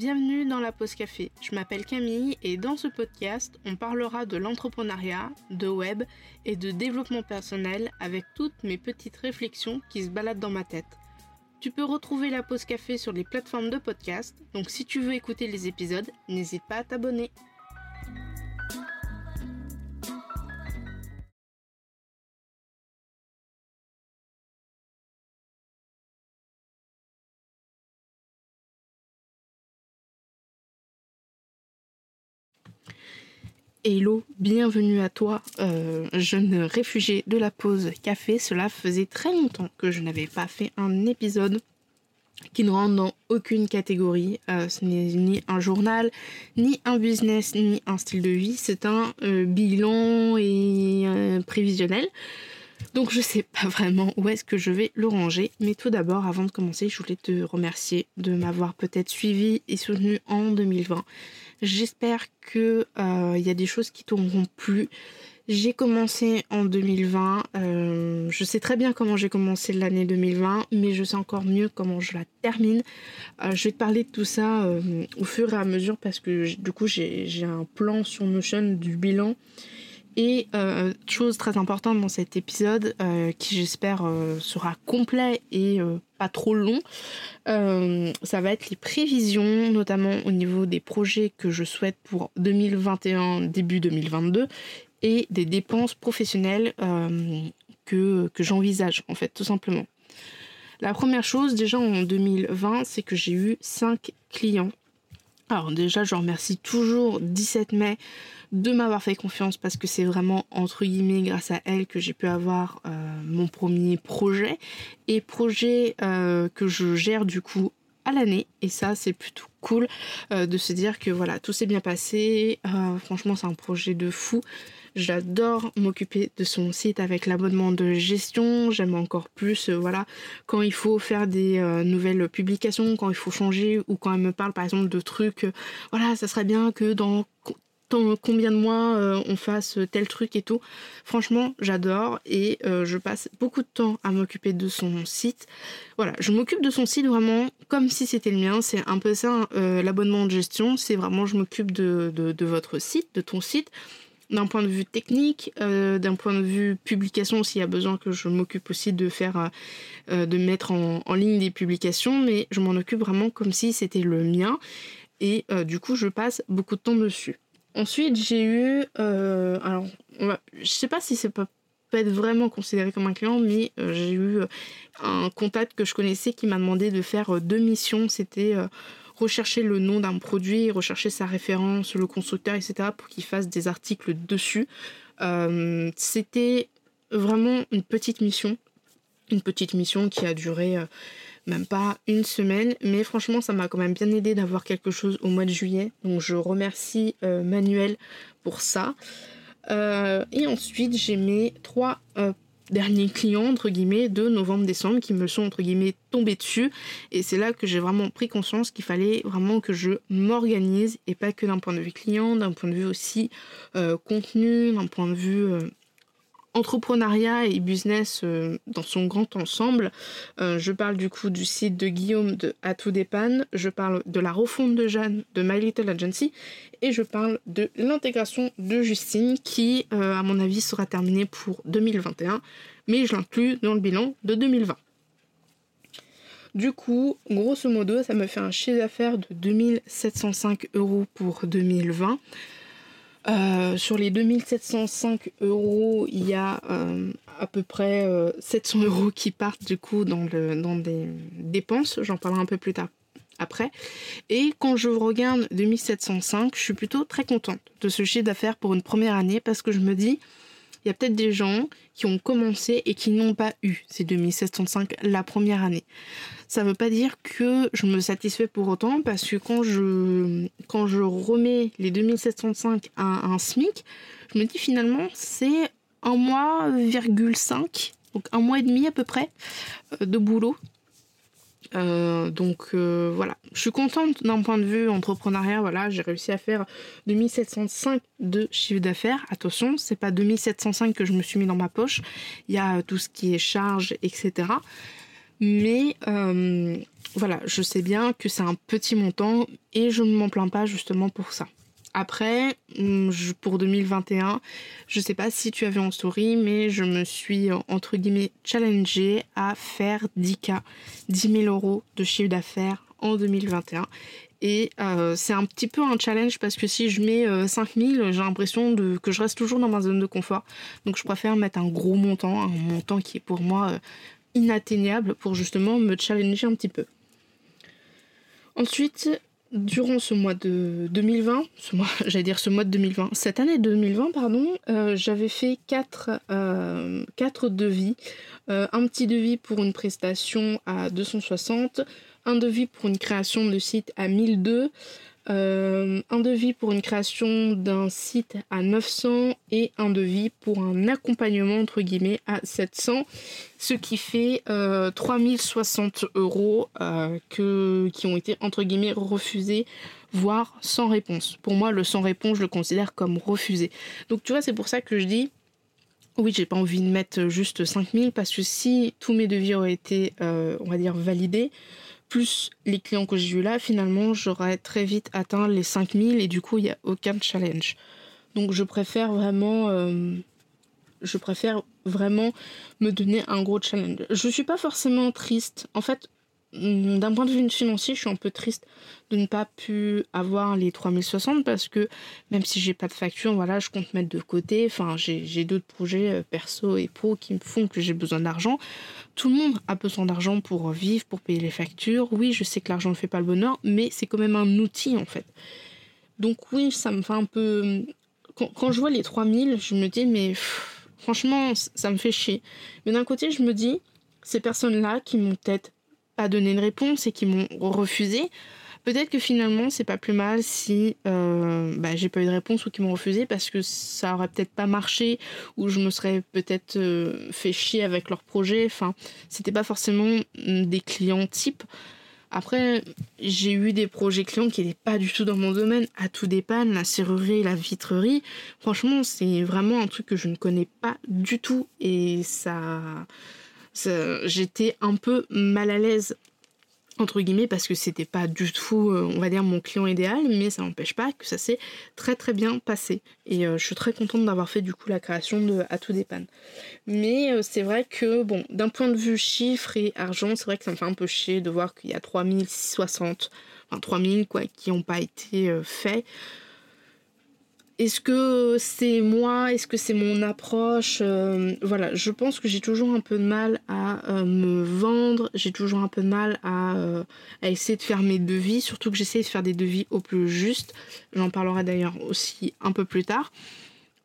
Bienvenue dans la pause café. Je m'appelle Camille et dans ce podcast, on parlera de l'entrepreneuriat, de web et de développement personnel avec toutes mes petites réflexions qui se baladent dans ma tête. Tu peux retrouver la pause café sur les plateformes de podcast, donc si tu veux écouter les épisodes, n'hésite pas à t'abonner. Hello, bienvenue à toi, euh, jeune réfugié de la pause café. Cela faisait très longtemps que je n'avais pas fait un épisode qui ne rentre dans aucune catégorie. Euh, ce n'est ni un journal, ni un business, ni un style de vie. C'est un euh, bilan et prévisionnel. Donc je sais pas vraiment où est-ce que je vais le ranger. Mais tout d'abord, avant de commencer, je voulais te remercier de m'avoir peut-être suivi et soutenu en 2020. J'espère que euh, y a des choses qui t'auront plu. J'ai commencé en 2020. Euh, je sais très bien comment j'ai commencé l'année 2020, mais je sais encore mieux comment je la termine. Euh, je vais te parler de tout ça au fur et à mesure parce que du coup j'ai un plan sur Notion du bilan et euh, chose très importante dans cet épisode, euh, qui j'espère euh, sera complet et pas trop long, ça va être les prévisions, notamment au niveau des projets que je souhaite pour 2021, début 2022, et des dépenses professionnelles que, que j'envisage, en fait, tout simplement. La première chose, déjà en 2020, c'est que j'ai eu 5 clients. Alors déjà, je remercie toujours 17 mai de m'avoir fait confiance parce que c'est vraiment entre guillemets grâce à elle que j'ai pu avoir euh, mon premier projet. Et projet euh, que je gère du coup à l'année. Et ça c'est plutôt cool euh, de se dire que voilà tout s'est bien passé. Franchement c'est un projet de fou. J'adore m'occuper de son site avec l'abonnement de gestion. J'aime encore plus, voilà, quand il faut faire des nouvelles publications, quand il faut changer ou quand elle me parle par exemple de trucs, voilà, ça serait bien que dans combien de mois euh, on fasse tel truc et tout. Franchement, j'adore et euh, je passe beaucoup de temps à m'occuper de son site. Voilà, je m'occupe de son site vraiment comme si c'était le mien. C'est un peu ça, euh, l'abonnement de gestion. C'est vraiment, je m'occupe de, votre site, de ton site. D'un point de vue technique, d'un point de vue publication, s'il y a besoin que je m'occupe aussi de faire, de mettre en, en, ligne des publications, mais je m'en occupe vraiment comme si c'était le mien. Et du coup, je passe beaucoup de temps dessus. Ensuite, j'ai eu. Euh, alors, je sais pas si c'est pas peut être vraiment considéré comme un client, mais euh, j'ai eu euh, un contact que je connaissais qui m'a demandé de faire deux missions. C'était rechercher le nom d'un produit, rechercher sa référence, le constructeur, etc., pour qu'il fasse des articles dessus. C'était vraiment une petite mission. Une petite mission qui a duré même pas une semaine, mais franchement ça m'a quand même bien aidé d'avoir quelque chose au mois de juillet, donc je remercie euh, Manuel pour ça. Euh, et ensuite j'ai mes trois euh, derniers clients entre guillemets de novembre-décembre qui me sont entre guillemets tombés dessus et c'est là que j'ai vraiment pris conscience qu'il fallait vraiment que je m'organise et pas que d'un point de vue client, d'un point de vue aussi contenu, d'un point de vue entrepreneuriat et business euh, dans son grand ensemble. Euh, je parle du coup du site de Guillaume de À tout dépanne, je parle de la refonte de Jeanne de My Little Agency et je parle de l'intégration de Justine qui euh, à mon avis sera terminée pour 2021 mais je l'inclus dans le bilan de 2020. Du coup, grosso modo, ça me fait un chiffre d'affaires de 2705 euros pour 2020. Euh, sur les 2705 euros, il y a euh, à peu près 700 euh, euros qui partent du coup dans, le, dans des dépenses. J'en parlerai un peu plus tard après. Et quand je regarde 2705, je suis plutôt très contente de ce chiffre d'affaires pour une première année parce que je me dis, il y a peut-être des gens qui ont commencé et qui n'ont pas eu ces 2705 la première année. Ça ne veut pas dire que je me satisfais pour autant parce que quand je, quand je remets les 2705 à un SMIC, je me dis finalement c'est un mois, virgule 5, donc un mois et demi à peu près euh, de boulot euh, donc euh, voilà, je suis contente d'un point de vue entrepreneuriat. Voilà, j'ai réussi à faire 2705 de chiffre d'affaires. Attention, c'est pas 2705 que je me suis mis dans ma poche. Il y a tout ce qui est charge, etc. Mais euh, voilà, je sais bien que c'est un petit montant et je ne m'en plains pas justement pour ça. Après, hum, pour 2021, je sais pas si tu vu en story, mais je me suis entre guillemets challengée à faire 10K, 10 000 euros de chiffre d'affaires en 2021. Et euh, c'est un petit peu un challenge parce que si je mets 5000, euh, j'ai l'impression que je reste toujours dans ma zone de confort. Donc je préfère mettre un gros montant, un montant qui est pour moi euh, inatteignable pour justement me challenger un petit peu. Ensuite, durant ce mois de 2020, ce mois, j'allais dire ce mois de 2020, cette année 2020, pardon, j'avais fait 4, quatre devis. un petit devis pour une prestation à 260, un devis pour une création de site à 1002, euh, un devis pour une création d'un site à 900 et un devis pour un accompagnement entre guillemets à 700, ce qui fait 3060 euh, euros euh, que, qui ont été entre guillemets refusés voire sans réponse. Pour moi, le sans réponse, je le considère comme refusé. Donc tu vois, c'est pour ça que je dis oui, j'ai pas envie de mettre juste 5000 parce que si tous mes devis auraient été, on va dire, validés, plus les clients que j'ai eu là, finalement, j'aurais très vite atteint les 5000 et du coup, il n'y a aucun challenge. Donc, je préfère vraiment. Euh, je préfère vraiment me donner un gros challenge. Je suis pas forcément triste. En fait, d'un point de vue financier, je suis un peu triste de ne pas pu avoir les 3060 parce que même si j'ai pas de facture, voilà, je compte mettre de côté. Enfin, j'ai d'autres projets euh, perso et pro qui me font que j'ai besoin d'argent. Tout le monde a besoin d'argent pour vivre, pour payer les factures. Oui, je sais que l'argent ne fait pas le bonheur, mais c'est quand même un outil en fait. Donc oui, ça me fait un peu... Quand, je vois les 3000, je me dis, mais franchement, ça me fait chier. Mais d'un côté, je me dis, ces personnes-là qui m'ont peut-être donné une réponse et qui m'ont refusé, peut-être que finalement c'est pas plus mal si euh, bah, j'ai pas eu de réponse ou qu'ils m'ont refusé parce que ça aurait peut-être pas marché ou je me serais peut-être euh, fait chier avec leur projet. Enfin, c'était pas forcément mm, des clients type. Après, j'ai eu des projets clients qui n'étaient pas du tout dans mon domaine. À tout dépanne, la serrurerie, la vitrerie. Franchement, c'est vraiment un truc que je ne connais pas du tout et ça j'étais un peu mal à l'aise entre guillemets parce que c'était pas du tout euh, on va dire mon client idéal mais ça n'empêche pas que ça s'est très très bien passé. Et euh, je suis très contente d'avoir fait du coup la création de à tout dépanne mais euh, c'est vrai que bon d'un point de vue chiffre et argent c'est vrai que ça me fait un peu chier de voir qu'il y a 3060 enfin 3000 quoi qui n'ont pas été faits est-ce que c'est moi Est-ce que c'est mon approche euh, Voilà, je pense que j'ai toujours un peu de mal à euh, me vendre, j'ai toujours un peu de mal euh, à, essayer de faire mes devis, surtout que j'essaie de faire des devis au plus juste. J'en parlerai d'ailleurs aussi un peu plus tard.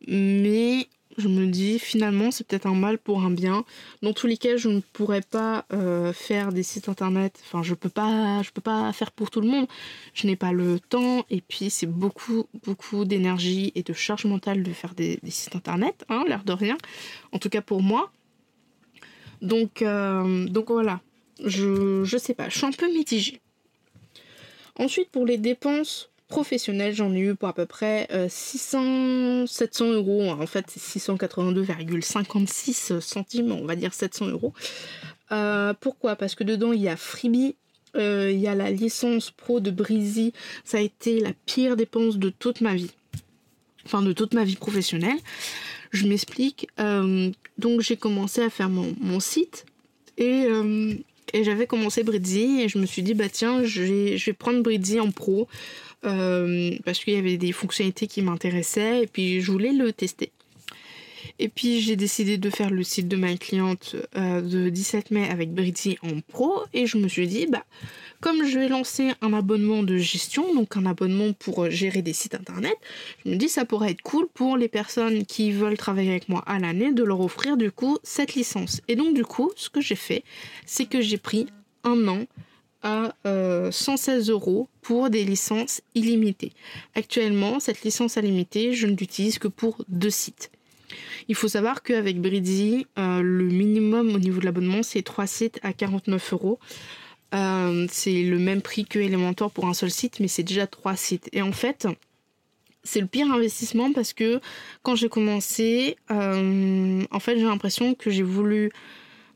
Mais je me dis finalement c'est peut-être un mal pour un bien. Dans tous les cas, je ne pourrais pas euh, faire des sites internet. Enfin, je peux pas, peux pas faire pour tout le monde. Je n'ai pas le temps et puis c'est beaucoup, beaucoup d'énergie et de charge mentale de faire des, sites internet, hein, l'air de rien. En tout cas pour moi. Donc, euh, donc voilà. Je, je sais pas. Je suis un peu mitigée. Ensuite, pour les dépenses professionnel, j'en ai eu pour à peu près 600, euh, 700 euros. En fait, c'est 682,56 centimes, on va dire 700 euros. Euh, pourquoi? Parce que dedans, il y a Freebie, euh, il y a la licence pro de Breezy. Ça a été la pire dépense de toute ma vie. Enfin, de toute ma vie professionnelle. Je m'explique. donc, j'ai commencé à faire mon, site. Et, j'avais commencé Breezy et je me suis dit, bah tiens, je vais, prendre Breezy en pro. Euh, parce qu'il y avait des fonctionnalités qui m'intéressaient et puis je voulais le tester. Et puis j'ai décidé de faire le site de ma cliente euh, de 17 mai avec Bridgy en pro et je me suis dit bah comme je vais lancer un abonnement de gestion, donc un abonnement pour gérer des sites internet, je me dis ça pourrait être cool pour les personnes qui veulent travailler avec moi à l'année de leur offrir du coup cette licence. Et donc du coup ce que j'ai fait c'est que j'ai pris un an à 116 euh, euros pour des licences illimitées. Actuellement, cette licence illimitée, je ne l'utilise que pour deux sites. Il faut savoir qu'avec Bridzy, euh, le minimum au niveau de l'abonnement, c'est trois sites à 49 euros. Euh, c'est le même prix que Elementor pour un seul site, mais c'est déjà trois sites. Et en fait, c'est le pire investissement parce que quand j'ai commencé, en fait, j'ai l'impression que j'ai voulu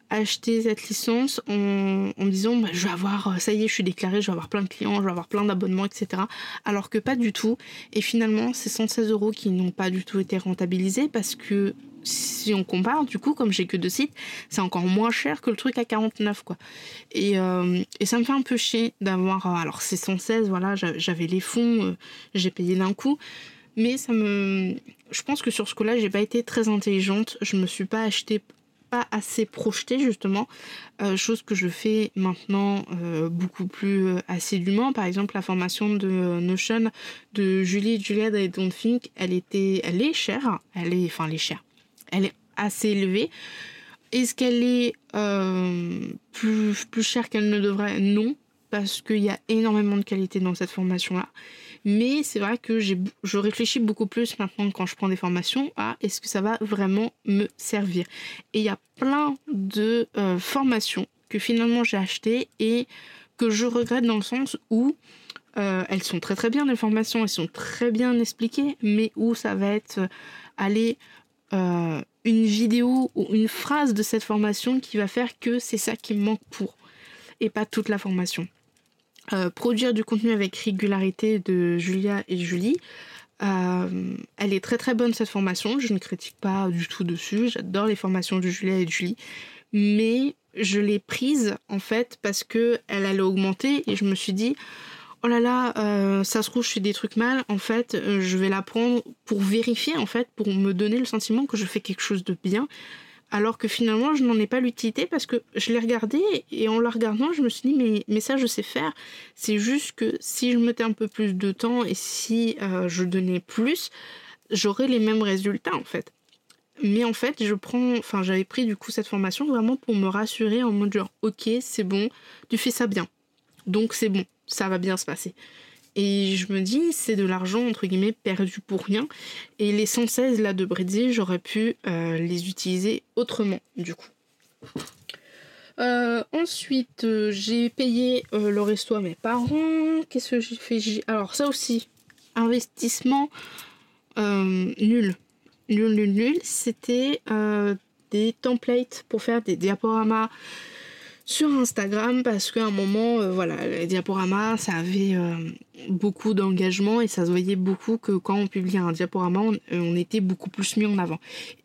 acheté cette licence en, me disant bah, je vais avoir, ça y est, je suis déclarée, je vais avoir plein de clients, je vais avoir plein d'abonnements, etc. Alors que pas du tout. Et finalement, c'est 116 euros qui n'ont pas du tout été rentabilisés parce que si on compare, du coup, comme j'ai que deux sites, c'est encore moins cher que le truc à 49, quoi. Et, euh, et ça me fait un peu chier d'avoir. Euh, alors, c'est 116, voilà, j'avais les fonds, euh, j'ai payé d'un coup. Mais ça me. Je pense que sur ce coup-là, j'ai pas été très intelligente. Je me suis pas acheté pas assez projeté justement, euh, chose que je fais maintenant euh, beaucoup plus euh, assidûment. Par exemple, la formation de Notion de Julie Juliette et Don't Think, elle était, elle est chère, elle est, enfin elle est chère, elle est assez élevée. Est-ce qu'elle est, plus, plus chère qu'elle ne devrait? Non, parce qu'il y a énormément de qualité dans cette formation-là. Mais c'est vrai que je réfléchis beaucoup plus maintenant quand je prends des formations à est-ce que ça va vraiment me servir. Et il y a plein de euh, formations que finalement j'ai achetées et que je regrette dans le sens où euh, elles sont très très bien les formations, elles sont très bien expliquées, mais où ça va être euh, aller une vidéo ou une phrase de cette formation qui va faire que c'est ça qui me manque pour et pas toute la formation. Euh, produire du contenu avec régularité de Julia et Julie. Euh, elle est très très bonne cette formation, je ne critique pas du tout dessus, j'adore les formations de Julia et Julie, mais je l'ai prise en fait parce que elle allait augmenter et je me suis dit oh là là euh, ça se trouve je fais des trucs mal. En fait je vais la prendre pour vérifier en fait pour me donner le sentiment que je fais quelque chose de bien alors que finalement je n'en ai pas l'utilité parce que je l'ai regardé et en la regardant je me suis dit mais, mais ça je sais faire. C'est juste que si je mettais un peu plus de temps et si euh, je donnais plus j'aurais les mêmes résultats en fait. Mais en fait je prends enfin j'avais pris du coup cette formation vraiment pour me rassurer en mode genre ok c'est bon tu fais ça bien. Donc c'est bon ça va bien se passer et je me dis, c'est de l'argent, entre guillemets, perdu pour rien. Et les 116 là de Brésil, j'aurais pu euh, les utiliser autrement, du coup. Euh, ensuite, euh, j'ai payé le resto à mes parents. Qu'est-ce que j'ai fait? Alors, ça aussi, investissement nul. Nul, nul, nul. C'était des templates pour faire des diaporamas sur Instagram parce qu'à un moment, euh, voilà, les diaporamas, ça avait euh, beaucoup d'engagement et ça se voyait beaucoup que quand on publiait un diaporama, on, euh, était beaucoup plus mis en avant.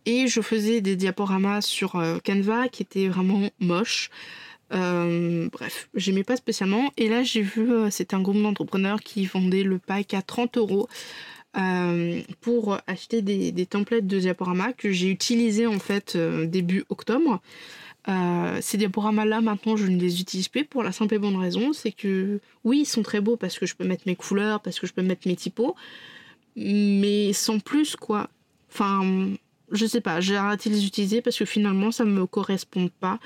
Et je faisais des diaporamas sur Canva qui étaient vraiment moches. bref, j'aimais pas spécialement. Et là, j'ai vu, c'était un groupe d'entrepreneurs qui vendait le pack à 30 euros. pour acheter des, des, templates de diaporama que j'ai utilisé en fait début octobre. Euh, ces diaporamas-là, maintenant, je ne les utilise plus pour la simple et bonne raison, c'est que oui, ils sont très beaux parce que je peux mettre mes couleurs, parce que je peux mettre mes typos, mais sans plus, quoi. Enfin, je sais pas, j'ai arrêté de les utiliser parce que finalement, ça me correspond pas.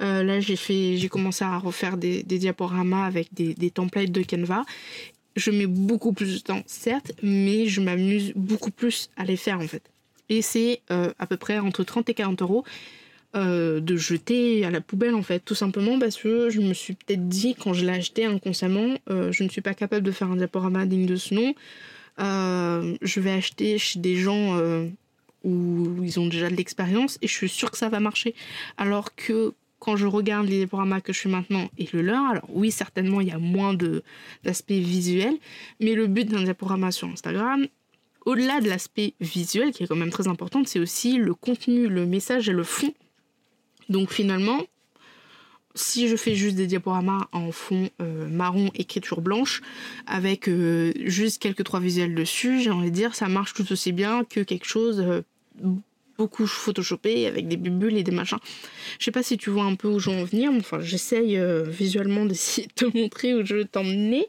Euh, là, j'ai commencé à refaire des, diaporamas avec des, templates de Canva. Je mets beaucoup plus de temps, certes, mais je m'amuse beaucoup plus à les faire en fait. Et c'est euh, à peu près entre 30 et 40 euros. Euh, de jeter à la poubelle en fait, tout simplement parce que je me suis peut-être dit quand je l'ai acheté inconsciemment, euh, je ne suis pas capable de faire un diaporama digne de ce nom. Euh, je vais acheter chez des gens où ils ont déjà de l'expérience et je suis sûre que ça va marcher. Alors que quand je regarde les diaporamas que je fais maintenant et le leur, alors oui, certainement il y a moins d'aspect visuel, mais le but d'un diaporama sur Instagram, au-delà de l'aspect visuel qui est quand même très important, c'est aussi le contenu, le message et le fond donc finalement, si je fais juste des diaporamas en fond euh, marron, écriture blanche, avec euh, juste quelques trois visuels dessus, j'ai envie de dire ça marche tout aussi bien que quelque chose euh, beaucoup photoshopé avec des bulles et des machins. Je sais pas si tu vois un peu où je veux en venir, mais enfin j'essaye visuellement de te montrer où je veux t'emmener.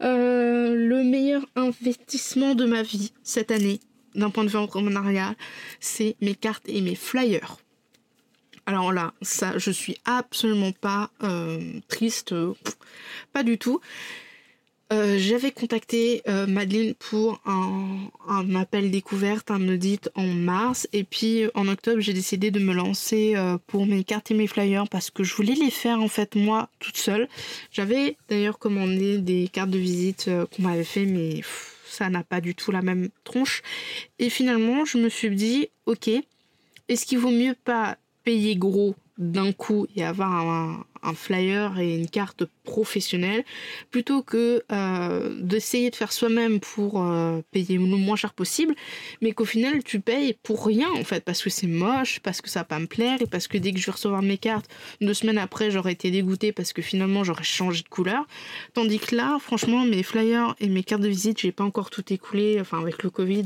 le meilleur investissement de ma vie cette année, d'un point de vue entrepreneurial, c'est mes cartes et mes flyers. Alors là, ça, je suis absolument pas euh, triste, euh, pas du tout. Euh, j'avais contacté Madeleine pour un, appel découverte, un audit en mars, et puis en octobre j'ai décidé de me lancer pour mes cartes et mes flyers parce que je voulais les faire en fait moi toute seule. J'avais d'ailleurs commandé des cartes de visite qu'on m'avait fait, mais ça n'a pas du tout la même tronche. Et finalement, je me suis dit, ok, est-ce qu'il vaut mieux pas payer gros d'un coup et avoir un, flyer et une carte professionnelle plutôt que euh, d'essayer de faire soi-même pour euh, payer le moins cher possible mais qu'au final tu payes pour rien en fait parce que c'est moche parce que ça va pas me plaire et parce que dès que je vais recevoir mes cartes deux semaines après j'aurais été dégoûtée parce que finalement j'aurais changé de couleur. Tandis que là franchement mes flyers et mes cartes de visite j'ai pas encore tout écoulé. Enfin avec le covid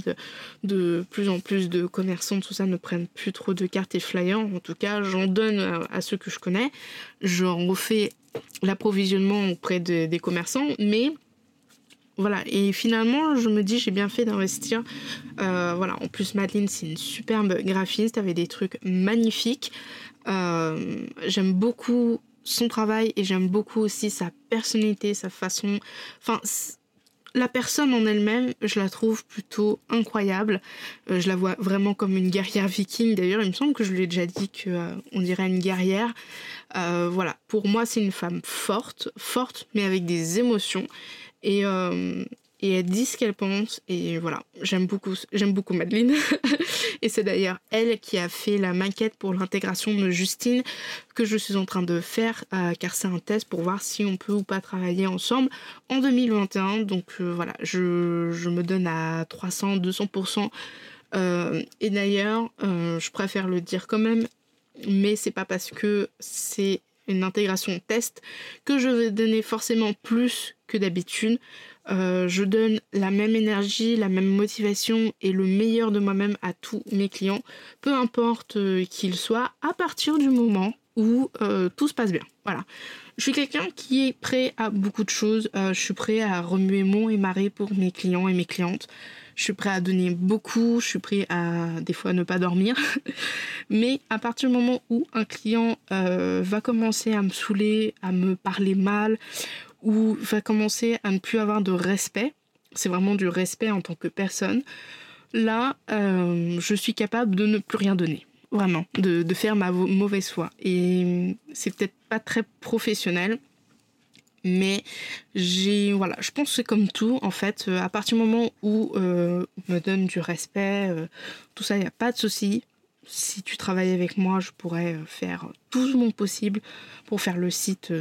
de plus en plus de commerçants tout ça ne prennent plus trop de cartes et flyers. En tout cas j'en donne à, ceux que je connais. J'en refais l'approvisionnement auprès des commerçants, mais voilà, et finalement, je me dis, j'ai bien fait d'investir. Euh, voilà, en plus, Madeline, c'est une superbe graphiste, avait des trucs magnifiques. Euh, j'aime beaucoup son travail et j'aime beaucoup aussi sa personnalité, sa façon. Enfin, la personne en elle-même, je la trouve plutôt incroyable. Euh, je la vois vraiment comme une guerrière viking. D'ailleurs, il me semble que je lui ai déjà dit qu'on euh, dirait une guerrière. Euh, voilà, pour moi, c'est une femme forte, forte, mais avec des émotions. Et, et elle dit ce qu'elle pense et voilà. J'aime beaucoup j'aime beaucoup Madeleine. Et c'est d'ailleurs elle qui a fait la maquette pour l'intégration de Justine que je suis en train de faire euh, car c'est un test pour voir si on peut ou pas travailler ensemble en 2021 donc euh, voilà je, je, me donne à 300 200% euh, et d'ailleurs je préfère le dire quand même mais c'est pas parce que c'est une intégration test que je vais donner forcément plus que d'habitude euh, je donne la même énergie, la même motivation et le meilleur de moi-même à tous mes clients, peu importe euh, qu'ils soient, à partir du moment où euh, tout se passe bien. Voilà. Je suis quelqu'un qui est prêt à beaucoup de choses. je suis prêt à remuer mon et marrer pour mes clients et mes clientes. Je suis prêt à donner beaucoup. Je suis prêt à des fois ne pas dormir. Mais à partir du moment où un client va commencer à me saouler, à me parler mal, où va commencer à ne plus avoir de respect, c'est vraiment du respect en tant que personne, là, euh, je suis capable de ne plus rien donner. Vraiment, de, faire ma mauvaise foi. Et c'est peut-être pas très professionnel, mais j'ai voilà je pense que c'est comme tout en fait à partir du moment où euh, on me donne du respect euh, tout ça il n'y a pas de souci si tu travailles avec moi je pourrais faire tout mon possible pour faire le site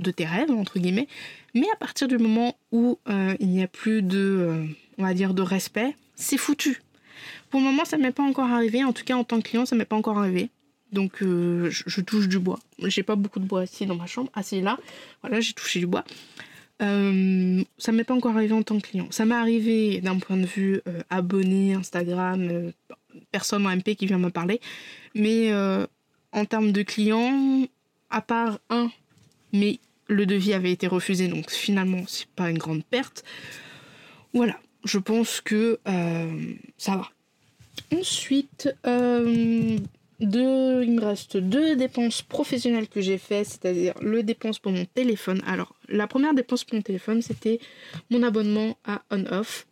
de tes rêves, entre guillemets. Mais à partir du moment où euh, il n'y a plus de, euh, on va dire, de respect, c'est foutu. Pour le moment, ça ne m'est pas encore arrivé. En tout cas, en tant que client, ça ne m'est pas encore arrivé. Donc, euh, je, touche du bois. J'ai pas beaucoup de bois ici dans ma chambre. Ah, là, voilà, j'ai touché du bois. ça ne m'est pas encore arrivé en tant que client. Ça m'est arrivé d'un point de vue abonné, Instagram, personne en MP qui vient me parler. Mais en termes de clients, à part un, mais le devis avait été refusé, donc finalement, c'est pas une grande perte. Voilà, je pense que euh, ça va. Ensuite, euh, il me reste deux dépenses professionnelles que j'ai fait, c'est-à-dire le dépense pour mon téléphone. Alors, la première dépense pour mon téléphone, c'était mon abonnement à On-Off.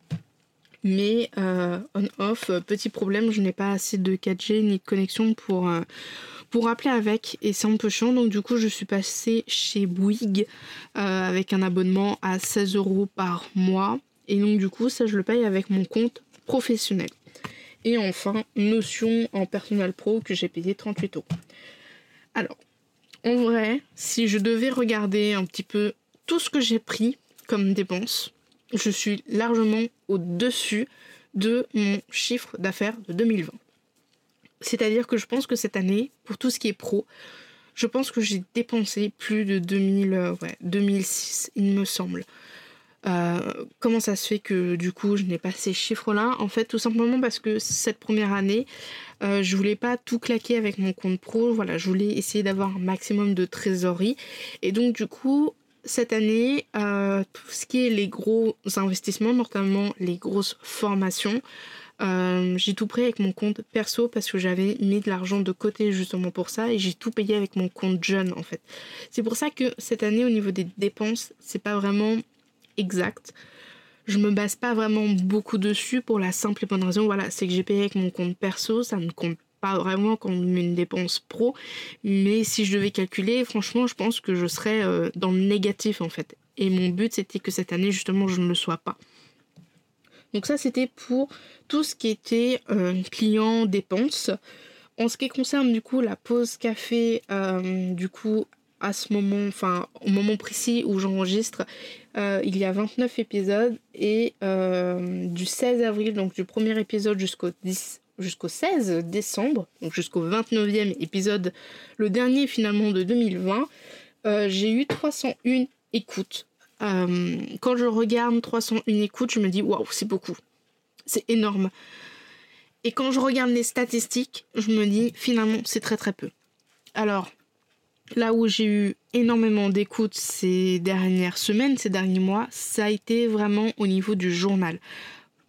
Mais euh, On-Off, petit problème, je n'ai pas assez de 4G ni de connexion pour pour appeler avec et c'est un peu chiant donc du coup je suis passée chez Bouygues euh, avec un abonnement à 16 euros par mois et donc du coup ça je le paye avec mon compte professionnel. Et enfin, Notion en personnel pro que j'ai payé 38 euros. Alors, en vrai, si je devais regarder un petit peu tout ce que j'ai pris comme dépense, je suis largement au-dessus de mon chiffre d'affaires de 2020. C'est-à-dire que je pense que cette année, pour tout ce qui est pro, je pense que j'ai dépensé plus de 2000, euh, ouais, 2006, il me semble. Euh, comment ça se fait que du coup je n'ai pas ces chiffres-là? En fait, tout simplement parce que cette première année, euh, je voulais pas tout claquer avec mon compte pro. Voilà, je voulais essayer d'avoir un maximum de trésorerie. Et donc du coup, cette année, tout ce qui est les gros investissements, notamment les grosses formations, euh, j'ai tout pris avec mon compte perso parce que j'avais mis de l'argent de côté justement pour ça et j'ai tout payé avec mon compte jeune en fait. C'est pour ça que cette année au niveau des dépenses, c'est pas vraiment exact. Je me base pas vraiment beaucoup dessus pour la simple et bonne raison, voilà, c'est que j'ai payé avec mon compte perso, ça ne compte pas vraiment comme une dépense pro, mais si je devais calculer, franchement, je pense que je serais euh, dans le négatif en fait. Et mon but c'était que cette année justement je ne le sois pas. Donc ça c'était pour tout ce qui était euh, client dépenses. En ce qui concerne du coup la pause café, du coup à ce moment, enfin au moment précis où j'enregistre, il y a 29 épisodes et du 16 avril, donc du premier épisode jusqu'au 10 jusqu'au 16 décembre, donc jusqu'au 29e épisode, le dernier finalement de 2020, j'ai eu 301 écoutes. Quand je regarde 301 écoutes, je me dis waouh, c'est beaucoup. C'est énorme. Et quand je regarde les statistiques, je me dis finalement c'est très très peu. Alors, là où j'ai eu énormément d'écoutes ces dernières semaines, ces derniers mois, ça a été vraiment au niveau du journal.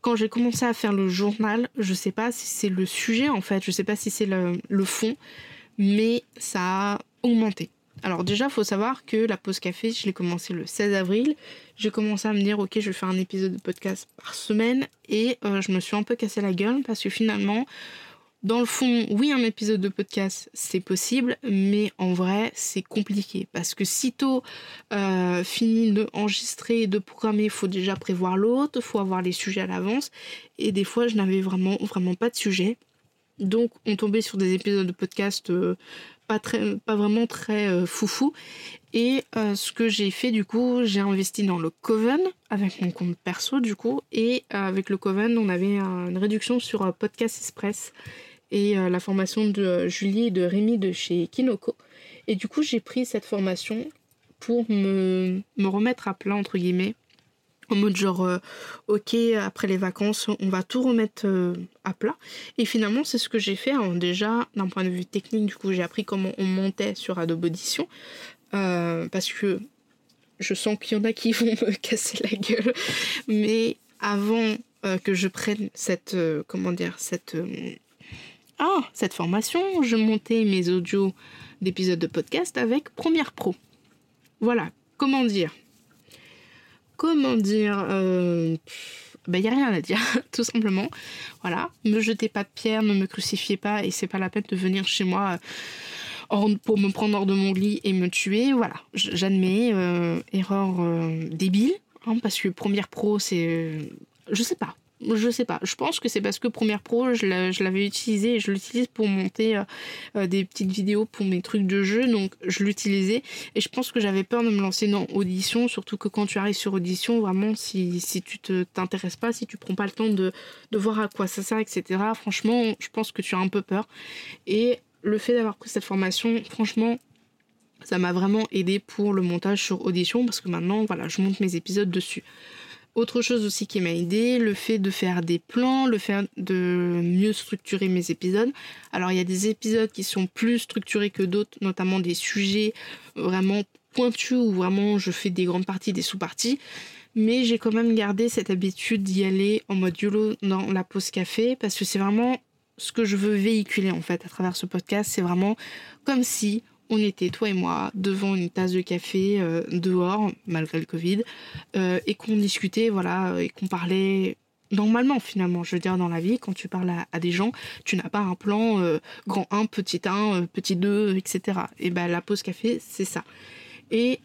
Quand j'ai commencé à faire le journal, je sais pas si c'est le sujet en fait, je sais pas si c'est le, le fond, mais ça a augmenté. Alors déjà, il faut savoir que la pause café, je l'ai commencé le 16 avril. J'ai commencé à me dire, ok, je vais faire un épisode de podcast par semaine. Et euh, je me suis un peu cassé la gueule parce que finalement, dans le fond, oui, un épisode de podcast, c'est possible, mais en vrai, c'est compliqué. Parce que sitôt euh, fini d'enregistrer et de programmer, il faut déjà prévoir l'autre, il faut avoir les sujets à l'avance. Et des fois, je n'avais vraiment, vraiment pas de sujet. Donc, on tombait sur des épisodes de podcast euh, pas, vraiment très euh, foufou. Et euh, ce que j'ai fait du coup, j'ai investi dans le Coven avec mon compte perso du coup. Et euh, avec le Coven, on avait une réduction sur Podcast Express et la formation de Julie et de Rémi de chez Kinoko. Et du coup, j'ai pris cette formation pour me remettre à plat entre guillemets en mode genre euh, ok après les vacances on va tout remettre euh, à plat. Et finalement c'est ce que j'ai fait hein. déjà d'un point de vue technique du coup j'ai appris comment on montait sur Adobe Audition euh, parce que je sens qu'il y en a qui vont me casser la gueule. Mais avant que je prenne cette comment dire cette ah cette formation je montais mes audios d'épisodes de podcast avec Premiere Pro. Voilà. Comment dire? Comment dire euh, bah, y a rien à dire, tout simplement. Voilà, me jetez pas de pierre, ne me crucifiez pas, et c'est pas la peine de venir chez moi euh, pour me prendre hors de mon lit et me tuer. Voilà, j'admets, euh, erreur euh, débile, hein, parce que Première Pro, c'est. je sais pas, je sais pas. Je pense que c'est parce que Premiere Pro, je l'avais utilisé et je l'utilise pour monter euh, euh, des petites vidéos pour mes trucs de jeu. Donc je l'utilisais et je pense que j'avais peur de me lancer dans Audition. Surtout que quand tu arrives sur Audition, vraiment, si, si tu t'intéresses pas, si tu prends pas le temps de, de voir à quoi ça sert, etc., franchement, je pense que tu as un peu peur. Et le fait d'avoir pris cette formation, franchement, ça m'a vraiment aidé pour le montage sur Audition parce que maintenant, voilà, je monte mes épisodes dessus. Autre chose aussi qui m'a aidé, le fait de faire des plans, le fait de mieux structurer mes épisodes. Alors il y a des épisodes qui sont plus structurés que d'autres, notamment des sujets vraiment pointus où vraiment je fais des grandes parties, des sous-parties. Mais j'ai quand même gardé cette habitude d'y aller en mode YOLO dans la pause café parce que c'est vraiment ce que je veux véhiculer en fait à travers ce podcast. C'est vraiment comme si on était, toi et moi, devant une tasse de café euh, dehors, malgré le Covid, euh, et qu'on discutait, voilà, et qu'on parlait normalement finalement. Je veux dire, dans la vie, quand tu parles à, des gens, tu n'as pas un plan euh, grand 1, petit 1, petit 2, etc. Et ben la pause café, c'est ça. Et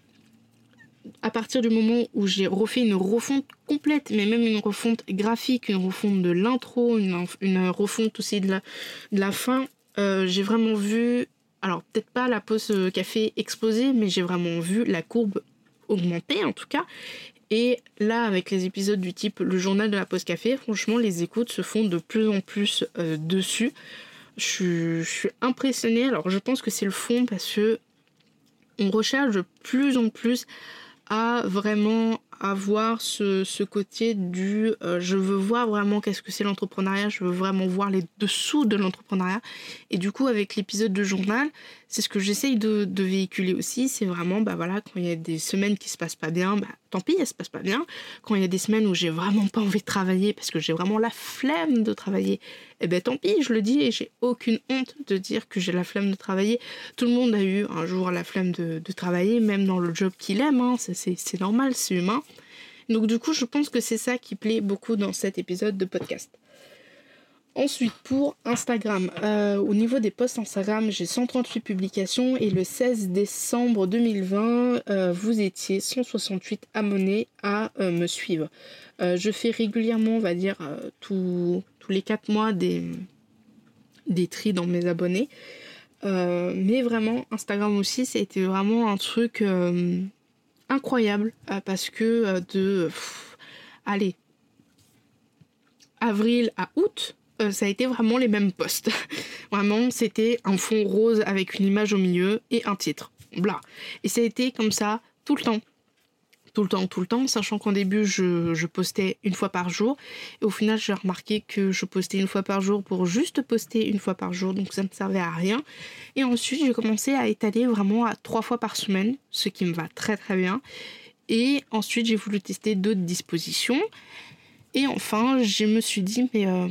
à partir du moment où j'ai refait une refonte complète, mais même une refonte graphique, une refonte de l'intro, une, refonte aussi de la, fin, j'ai vraiment vu alors peut-être pas la pause euh, café exploser, mais j'ai vraiment vu la courbe augmenter en tout cas. Et là, avec les épisodes du type le journal de la pause café, franchement, les écoutes se font de plus en plus euh, dessus. Je, je, suis impressionnée. Alors, je pense que c'est le fond parce que on recherche de plus en plus à vraiment avoir ce, ce côté du euh, je veux voir vraiment qu'est-ce que c'est l'entrepreneuriat, je veux vraiment voir les dessous de l'entrepreneuriat. Et du coup, avec l'épisode de journal, c'est ce que j'essaye de, véhiculer aussi. C'est vraiment, bah voilà, quand il y a des semaines qui se passent pas bien, bah tant pis, elles se passent pas bien. Quand il y a des semaines où j'ai vraiment pas envie de travailler parce que j'ai vraiment la flemme de travailler, eh ben tant pis, je le dis et j'ai aucune honte de dire que j'ai la flemme de travailler. Tout le monde a eu un jour la flemme de, de travailler, même dans le job qu'il aime, hein. c'est normal, c'est humain. Donc du coup, je pense que c'est ça qui plaît beaucoup dans cet épisode de podcast. Ensuite, pour Instagram, euh, au niveau des posts Instagram, j'ai 138 publications et le 16 décembre 2020, euh, vous étiez 168 abonnés à euh, me suivre. je fais régulièrement, on va dire, tous les 4 mois des, des tris dans mes abonnés. mais vraiment, Instagram aussi, ça a été vraiment un truc incroyable parce que de, allez, avril à août, ça a été vraiment les mêmes posts. vraiment, c'était un fond rose avec une image au milieu et un titre. Bla. Et ça a été comme ça tout le temps tout le temps, tout le temps, sachant qu'au début je, postais une fois par jour. Et au final j'ai remarqué que je postais une fois par jour pour juste poster une fois par jour, donc ça ne servait à rien. Et ensuite j'ai commencé à étaler vraiment à trois fois par semaine, ce qui me va très très bien. Et ensuite j'ai voulu tester d'autres dispositions. Et enfin je me suis dit mais... Euh,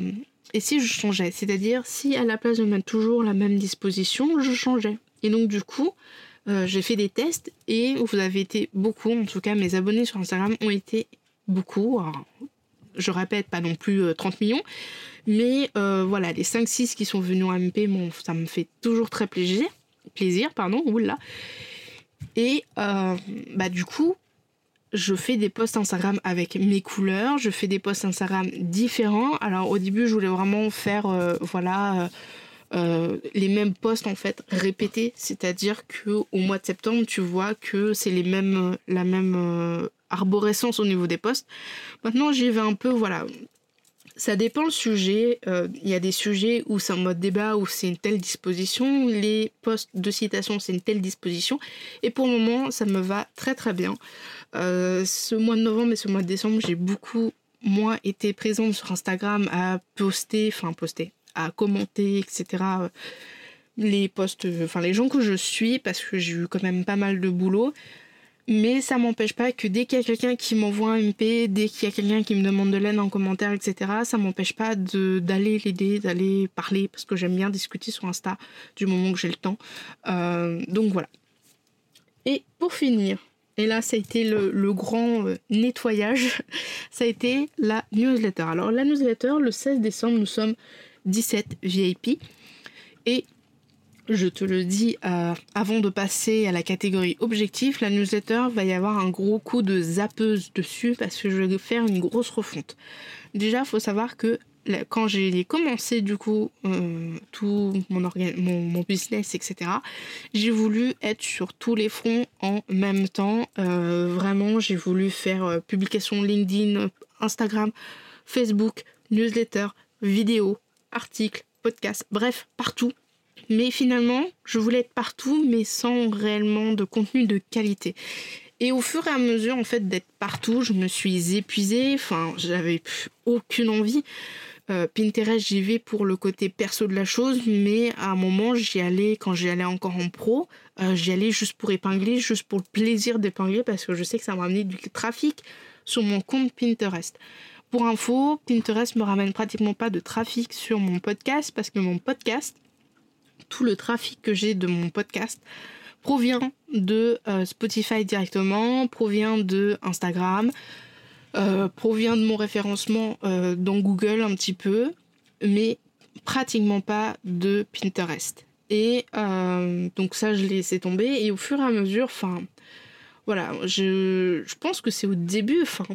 et si je changeais? C'est-à-dire si à la place de mettre toujours la même disposition, je changeais. Et donc du coup, euh, j'ai fait des tests et vous avez été beaucoup, en tout cas mes abonnés sur Instagram ont été beaucoup. je répète, pas non plus 30 euh, millions, mais euh, voilà, les 5-6 qui sont venus en MP, ça me fait toujours très plaisir. Plaisir, pardon, oula. Et bah du coup, je fais des posts Instagram avec mes couleurs, je fais des posts Instagram différents. Alors au début, je voulais vraiment faire, voilà euh, les mêmes postes en fait répétés, c'est-à-dire que au mois de septembre, tu vois que c'est les mêmes, la même euh, arborescence au niveau des postes. Maintenant, j'y vais un peu, voilà. Ça dépend le sujet. Euh, il y a des sujets où c'est en mode débat, où c'est une telle disposition. Les postes de citation, c'est une telle disposition. Et pour le moment, ça me va très très bien. ce mois de novembre et ce mois de décembre, j'ai beaucoup moins été présente sur Instagram à poster, enfin poster, à commenter, etc. Les posts, enfin les gens que je suis, parce que j'ai eu quand même pas mal de boulot. Mais ça m'empêche pas que dès qu'il y a quelqu'un qui m'envoie un MP, dès qu'il y a quelqu'un qui me demande de l'aide en commentaire, etc., ça m'empêche pas d'aller l'aider, d'aller parler, parce que j'aime bien discuter sur Insta du moment que j'ai le temps. Euh, donc voilà. Et pour finir, et là ça a été le, le, grand euh, nettoyage, ça a été la newsletter. Alors la newsletter, le 16 décembre, nous sommes 17 VIP. Et je te le dis euh, avant de passer à la catégorie objectif, la newsletter va y avoir un gros coup de zappeuse dessus parce que je vais faire une grosse refonte. Déjà, il faut savoir que quand j'ai commencé du coup euh, tout mon, mon, business, etc., j'ai voulu être sur tous les fronts en même temps. Euh, vraiment, j'ai voulu faire publication LinkedIn, Instagram, Facebook, newsletter, vidéo, articles, podcasts, bref, partout. Mais finalement, je voulais être partout, mais sans réellement de contenu de qualité. Et au fur et à mesure, en fait, d'être partout, je me suis épuisée. Enfin, j'avais aucune envie. Euh, Pinterest, j'y vais pour le côté perso de la chose, mais à un moment, j'y allais, quand j'y allais encore en pro, euh, j'y allais juste pour épingler, juste pour le plaisir d'épingler, parce que je sais que ça m'a amené du trafic sur mon compte Pinterest. Pour info, Pinterest me ramène pratiquement pas de trafic sur mon podcast parce que mon podcast, tout le trafic que j'ai de mon podcast provient de euh, Spotify directement, provient de Instagram, euh, provient de mon référencement euh, dans Google un petit peu, mais pratiquement pas de Pinterest. Et donc ça, je l'ai laissé tomber. Et au fur et à mesure, enfin, voilà, je, je pense que c'est au début, enfin,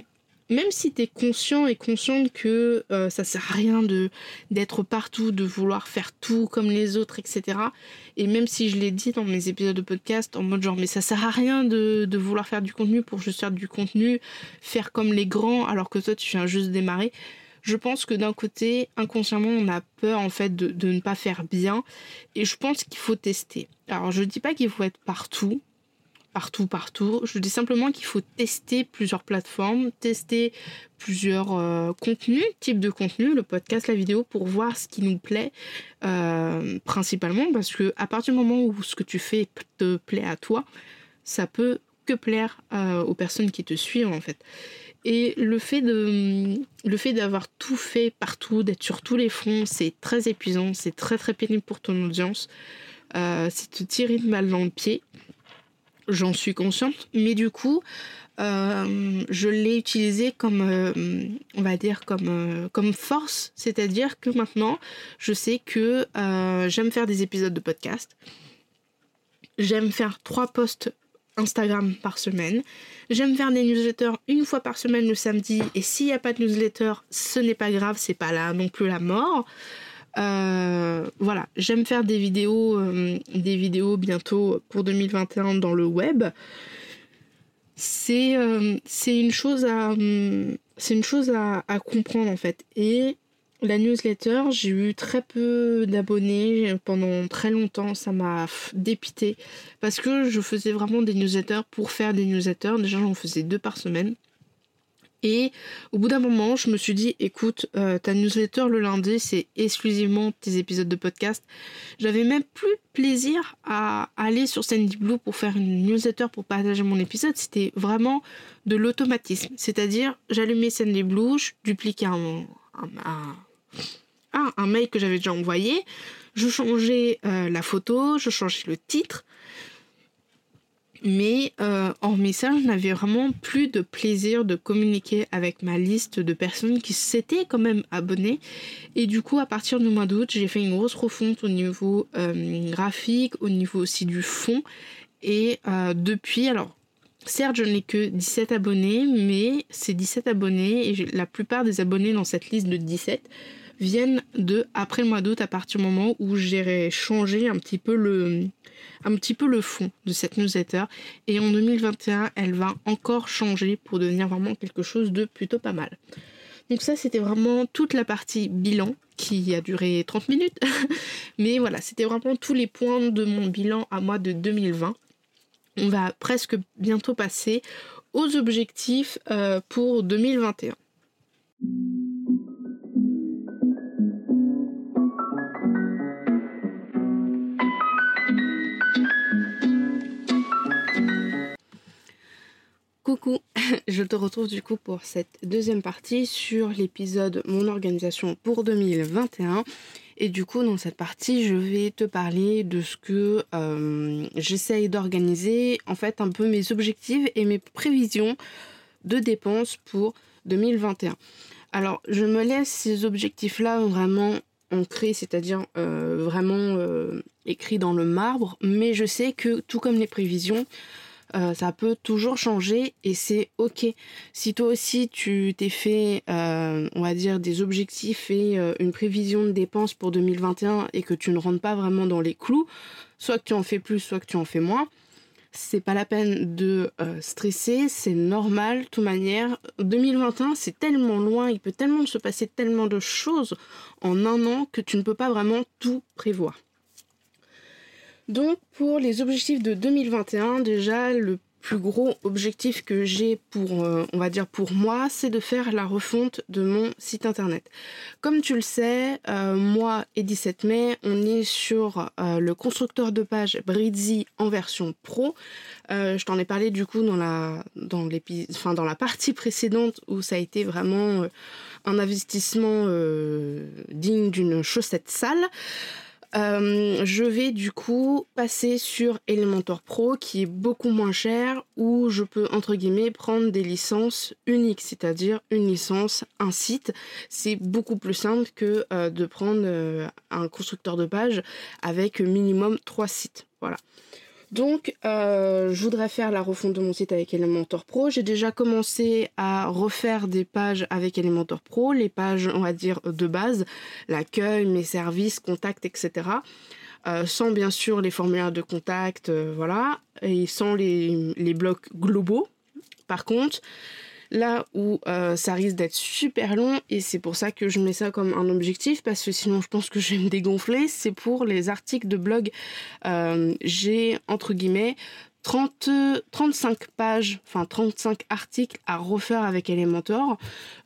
même si tu es conscient et consciente que euh, ça sert à rien de d'être partout, de vouloir faire tout comme les autres, etc. Et même si je l'ai dit dans mes épisodes de podcast en mode genre mais ça sert à rien de, de vouloir faire du contenu pour juste faire du contenu, faire comme les grands alors que toi tu viens juste démarrer. Je pense que d'un côté, inconsciemment, on a peur en fait de, de ne pas faire bien. Et je pense qu'il faut tester. Alors je dis pas qu'il faut être partout, partout, partout. Je dis simplement qu'il faut tester plusieurs plateformes, tester plusieurs euh, contenus, types de contenus, le podcast, la vidéo, pour voir ce qui nous plaît euh, principalement, parce que à partir du moment où ce que tu fais te plaît à toi, ça peut que plaire euh, aux personnes qui te suivent en fait. Et le fait de, le fait d'avoir tout fait partout, d'être sur tous les fronts, c'est très épuisant, c'est très très pénible pour ton audience. c'est te tirer une balle dans le pied j'en suis consciente, mais du coup, euh, je l'ai utilisé comme, euh, on va dire, comme, euh, comme force, c'est-à-dire que maintenant, je sais que j'aime faire des épisodes de podcast, j'aime faire trois posts Instagram par semaine, j'aime faire des newsletters une fois par semaine le samedi, et s'il n'y a pas de newsletter, ce n'est pas grave, c'est pas là non plus la mort. Voilà, j'aime faire des vidéos, vidéos bientôt pour 2021 dans le web. C'est une chose à c'est une chose à, à comprendre en fait. Et la newsletter, j'ai eu très peu d'abonnés pendant très longtemps, ça m'a dépité parce que je faisais vraiment des newsletters pour faire des newsletters. Déjà, j'en faisais deux par semaine. Et au bout d'un moment, je me suis dit, écoute, euh, ta newsletter le lundi, c'est exclusivement tes épisodes de podcast. J'avais même plus plaisir à aller sur Sandy Blue pour faire une newsletter pour partager mon épisode. C'était vraiment de l'automatisme. C'est-à-dire, j'allumais Sandy Blue, je dupliquais un, mail que j'avais déjà envoyé. Je changeais euh, la photo, je changeais le titre. Mais euh, en message, je n'avais vraiment plus de plaisir de communiquer avec ma liste de personnes qui s'étaient quand même abonnées. Et du coup, à partir du mois d'août, j'ai fait une grosse refonte au niveau euh, graphique, au niveau aussi du fond. Et depuis, alors Certes, je n'ai que 17 abonnés, mais ces 17 abonnés, et la plupart des abonnés dans cette liste de 17, viennent de après le mois d'août, à partir du moment où j'ai changé un petit peu le un petit peu le fond de cette newsletter. Et en 2021, elle va encore changer pour devenir vraiment quelque chose de plutôt pas mal. Donc ça, c'était vraiment toute la partie bilan qui a duré 30 minutes. Mais voilà, c'était vraiment tous les points de mon bilan à moi de 2020 on va presque bientôt passer aux objectifs euh, pour 2021. Coucou, je te retrouve du coup pour cette deuxième partie sur l'épisode Mon organisation pour 2021. Et du coup, dans cette partie, je vais te parler de ce que euh, j'essaye d'organiser, en fait, un peu mes objectifs et mes prévisions de dépenses pour 2021. Alors, je me laisse ces objectifs-là vraiment ancrés, c'est-à-dire euh, vraiment euh, écrits dans le marbre, mais je sais que tout comme les prévisions, euh, ça peut toujours changer et c'est ok. Si toi aussi tu t'es fait, euh, on va dire, des objectifs et euh, une prévision de dépenses pour 2021 et que tu ne rentres pas vraiment dans les clous, soit que tu en fais plus, soit que tu en fais moins, c'est pas la peine de stresser, c'est normal, de toute manière. 2021, c'est tellement loin, il peut tellement se passer tellement de choses en un an que tu ne peux pas vraiment tout prévoir. Donc pour les objectifs de 2021, déjà le plus gros objectif que j'ai pour, euh, on va dire pour moi, c'est de faire la refonte de mon site internet. Comme tu le sais, euh, moi et 17 mai, on est sur euh, le constructeur de page Bridzi en version pro. je t'en ai parlé du coup dans la partie précédente où ça a été vraiment un investissement digne d'une chaussette sale. Euh, je vais du coup passer sur Elementor Pro qui est beaucoup moins cher où je peux entre guillemets prendre des licences uniques, c'est-à-dire une licence, un site. C'est beaucoup plus simple que euh, de prendre euh, un constructeur de page avec minimum trois sites. Voilà. Donc, euh, je voudrais faire la refonte de mon site avec Elementor Pro. J'ai déjà commencé à refaire des pages avec Elementor Pro, les pages, on va dire, de base, l'accueil, mes services, contacts, etc. Euh, sans bien sûr les formulaires de contact, euh, voilà, et sans les, les blocs globaux. Par contre, là où euh, ça risque d'être super long et c'est pour ça que je mets ça comme un objectif parce que sinon je pense que je vais me dégonfler, c'est pour les articles de blog. Euh, j'ai entre guillemets 30, 35 pages, enfin 35 articles à refaire avec Elementor.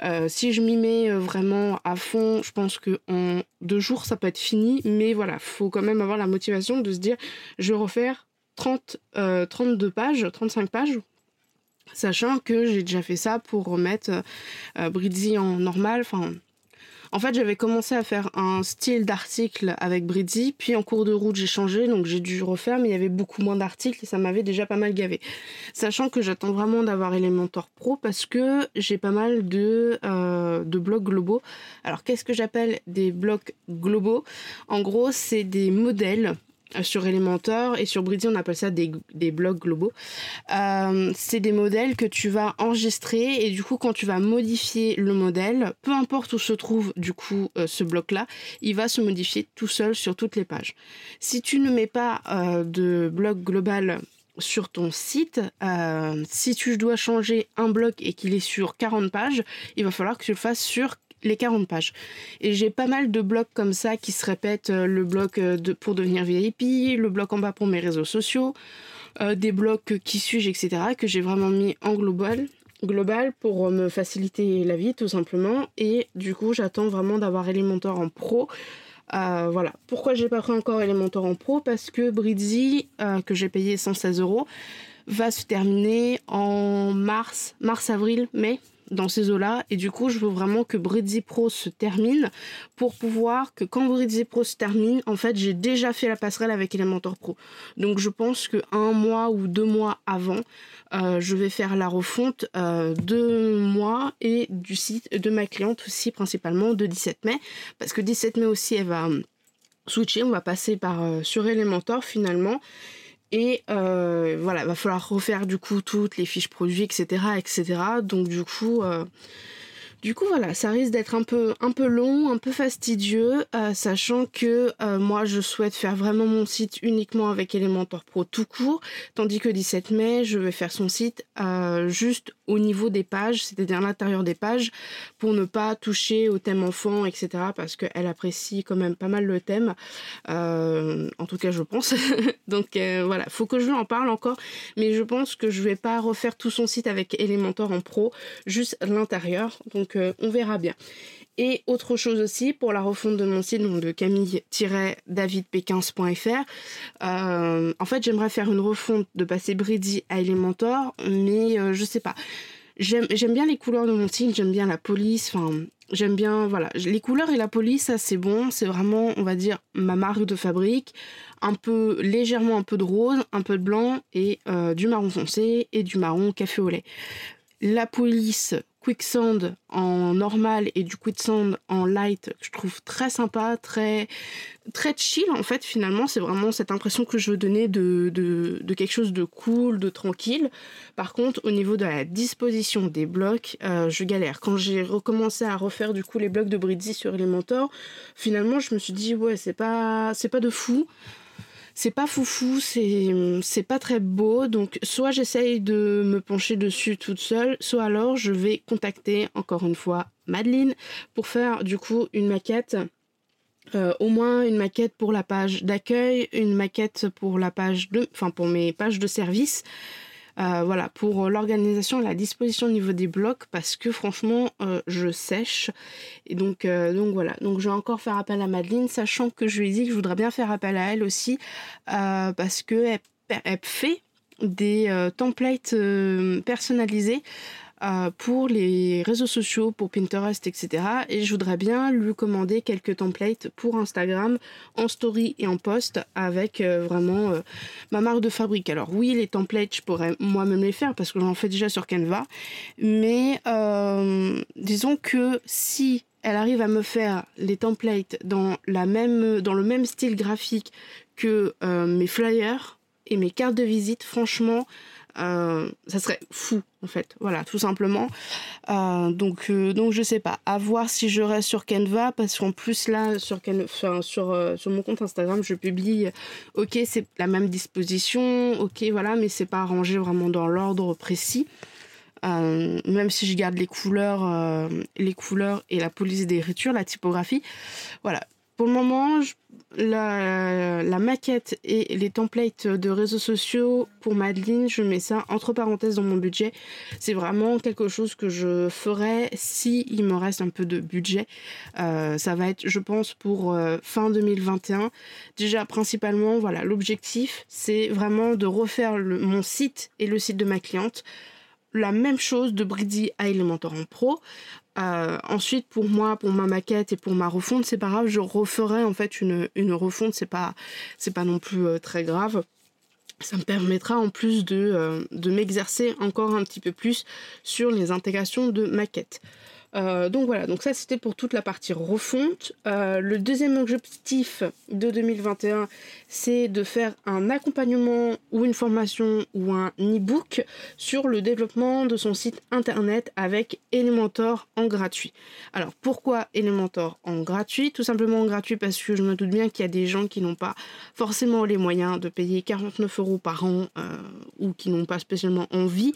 Euh, si je m'y mets vraiment à fond, je pense que en deux jours ça peut être fini, mais voilà, faut quand même avoir la motivation de se dire je vais refaire 30, 32 pages, 35 pages, Sachant que j'ai déjà fait ça pour remettre euh, en normal. Enfin, en fait, j'avais commencé à faire un style d'article avec Bridzi, puis en cours de route, j'ai changé, donc j'ai dû refaire, mais il y avait beaucoup moins d'articles et ça m'avait déjà pas mal gavé. Sachant que j'attends vraiment d'avoir Elementor Pro parce que j'ai pas mal de, euh, de blocs globaux. Alors, qu'est-ce que j'appelle des blocs globaux? En gros, c'est des modèles sur Elementor et sur Bridge on appelle ça des, des blocs globaux. Euh, c'est des modèles que tu vas enregistrer et du coup quand tu vas modifier le modèle, peu importe où se trouve du coup euh, ce bloc-là, il va se modifier tout seul sur toutes les pages. Si tu ne mets pas euh, de bloc global sur ton site, si tu dois changer un bloc et qu'il est sur 40 pages, il va falloir que tu le fasses sur les 40 pages. Et j'ai pas mal de blocs comme ça qui se répètent, euh, le bloc euh, pour devenir VIP, le bloc en bas pour mes réseaux sociaux, euh, des blocs qui suis-je, etc., que j'ai vraiment mis en global, global pour me faciliter la vie tout simplement. Et du coup, j'attends vraiment d'avoir Elementor en pro. voilà. Pourquoi j'ai pas pris encore Elementor en pro? Parce que Bridzi, que j'ai payé 116 euros, va se terminer en mars, mars, avril, mai dans ces eaux-là. Et du coup, je veux vraiment que Bridzi Pro se termine pour pouvoir que quand Bridzi Pro se termine, en fait, j'ai déjà fait la passerelle avec Elementor Pro. Donc, je pense que un mois ou deux mois avant, euh, je vais faire la refonte euh, de moi et du site de ma cliente aussi, principalement de 17 mai. Parce que 17 mai aussi, elle va switcher. On va passer par euh, sur Elementor finalement. Et euh, voilà, va falloir refaire du coup toutes les fiches produits, etc. etc. Donc du coup, euh, du coup, voilà, ça risque d'être un peu, un peu long, un peu fastidieux, euh, sachant que euh, moi, je souhaite faire vraiment mon site uniquement avec Elementor Pro tout court, tandis que 17 mai, je vais faire son site euh, juste au niveau des pages, c'est-à-dire à l'intérieur des pages, pour ne pas toucher au thème enfant, etc., parce qu'elle apprécie quand même pas mal le thème, en tout cas, je pense. Donc voilà, faut que je lui en parle encore, mais je pense que je vais pas refaire tout son site avec Elementor en pro, juste l'intérieur. Donc on verra bien. Et autre chose aussi, pour la refonte de mon site, donc de camille-davidp15.fr, euh, en fait, j'aimerais faire une refonte de passer Brady à Elementor, mais euh, je sais pas. J'aime bien les couleurs de mon site, j'aime bien la police, enfin, j'aime bien, voilà. Les couleurs et la police, ça c'est bon, c'est vraiment, on va dire, ma marque de fabrique. Un peu, légèrement un peu de rose, un peu de blanc et euh, du marron foncé et du marron café au lait. La police, Quicksand en normal et du Quicksand en light je trouve très sympa, très, très chill en fait finalement. C'est vraiment cette impression que je veux donner de, quelque chose de cool, de tranquille. Par contre au niveau de la disposition des blocs, euh, je galère. Quand j'ai recommencé à refaire du coup les blocs de Bridzi sur Elementor, finalement je me suis dit ouais c'est pas, c'est pas de fou c'est pas foufou, c'est pas très beau. Donc soit j'essaye de me pencher dessus toute seule, soit alors je vais contacter encore une fois Madeline pour faire du coup une maquette. Euh, au moins une maquette pour la page d'accueil, une maquette pour la page de, enfin pour mes pages de service, euh, voilà, pour l'organisation la disposition au niveau des blocs, parce que franchement, euh, je sèche. Et donc, euh, donc voilà. Donc je vais encore faire appel à Madeleine, sachant que je lui ai dit que je voudrais bien faire appel à elle aussi, parce que elle fait des templates personnalisés euh, pour les réseaux sociaux, pour Pinterest, etc. Et je voudrais bien lui commander quelques templates pour Instagram, en story et en post, avec euh, vraiment euh, ma marque de fabrique. Alors oui, les templates, je pourrais moi-même les faire parce que j'en fais déjà sur Canva. Mais disons que si elle arrive à me faire les templates dans, la même, dans le même style graphique que mes flyers et mes cartes de visite, franchement, euh, ça serait fou en fait. Voilà tout simplement. Euh, donc euh, donc je sais pas. À voir si je reste sur Canva parce qu'en plus là sur sur sur mon compte Instagram je publie ok c'est la même disposition ok voilà mais c'est pas arrangé vraiment dans l'ordre précis. Même si je garde les couleurs les couleurs et la police d'écriture la typographie. Voilà. Pour le moment, la, maquette et les templates de réseaux sociaux pour Madeline, je mets ça entre parenthèses dans mon budget. C'est vraiment quelque chose que je ferai si il me reste un peu de budget. Euh, ça va être, je pense, pour euh, fin 2021. Déjà, principalement, voilà, l'objectif, c'est vraiment de refaire mon site et le site de ma cliente la même chose de Brady à Elementor en Pro euh, ensuite, pour moi, pour ma maquette et pour ma refonte, c'est pas grave, je referai en fait une, refonte, c'est pas, pas non plus euh, très grave. Ça me permettra en plus de, euh, de m'exercer encore un petit peu plus sur les intégrations de maquette. Euh, donc voilà, donc ça c'était pour toute la partie refonte. Euh, le deuxième objectif de 2021, c'est de faire un accompagnement ou une formation ou un e-book sur le développement de son site internet avec Elementor en gratuit. Alors pourquoi Elementor en gratuit? Tout simplement en gratuit parce que je me doute bien qu'il y a des gens qui n'ont pas forcément les moyens de payer 49 euros par an euh, ou qui n'ont pas spécialement envie.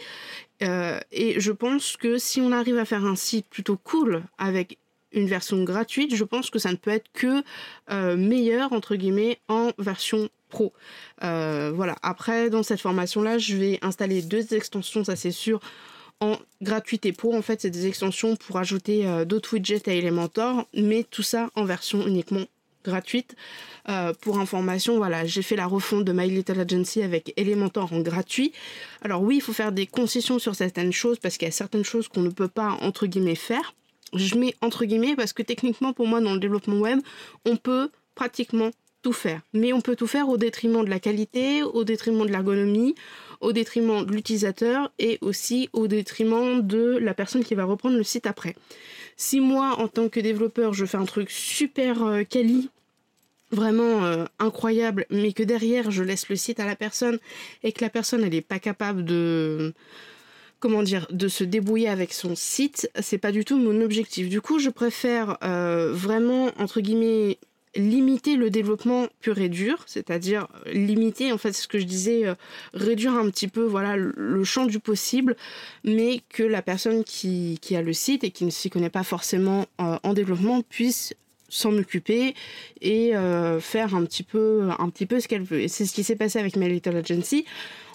Euh, et je pense que si on arrive à faire un site plutôt cool avec une version gratuite, je pense que ça ne peut être que euh, meilleur entre guillemets en version pro. Euh, voilà. Après, dans cette formation-là, je vais installer deux extensions, ça c'est sûr, en gratuité pro. En fait, c'est des extensions pour ajouter d'autres widgets à Elementor, mais tout ça en version uniquement gratuite. Euh, pour information, voilà, j'ai fait la refonte de My Little Agency avec Elementor en gratuit. Alors oui, il faut faire des concessions sur certaines choses parce qu'il y a certaines choses qu'on ne peut pas entre guillemets faire. Je mets entre guillemets parce que techniquement pour moi dans le développement web, on peut pratiquement tout faire. Mais on peut tout faire au détriment de la qualité, au détriment de l'ergonomie, au détriment de l'utilisateur et aussi au détriment de la personne qui va reprendre le site après. Si moi, en tant que développeur, je fais un truc super euh, quali vraiment euh, incroyable, mais que derrière je laisse le site à la personne et que la personne elle n'est pas capable de comment dire de se débrouiller avec son site, c'est pas du tout mon objectif. Du coup, je préfère euh, vraiment entre guillemets limiter le développement pur et dur, c'est-à-dire limiter en fait ce que je disais, euh, réduire un petit peu voilà le, champ du possible, mais que la personne qui, qui a le site et qui ne s'y connaît pas forcément en développement puisse s'en occuper et euh, faire un petit peu un petit peu ce qu'elle veut. C'est ce qui s'est passé avec My Little Agency.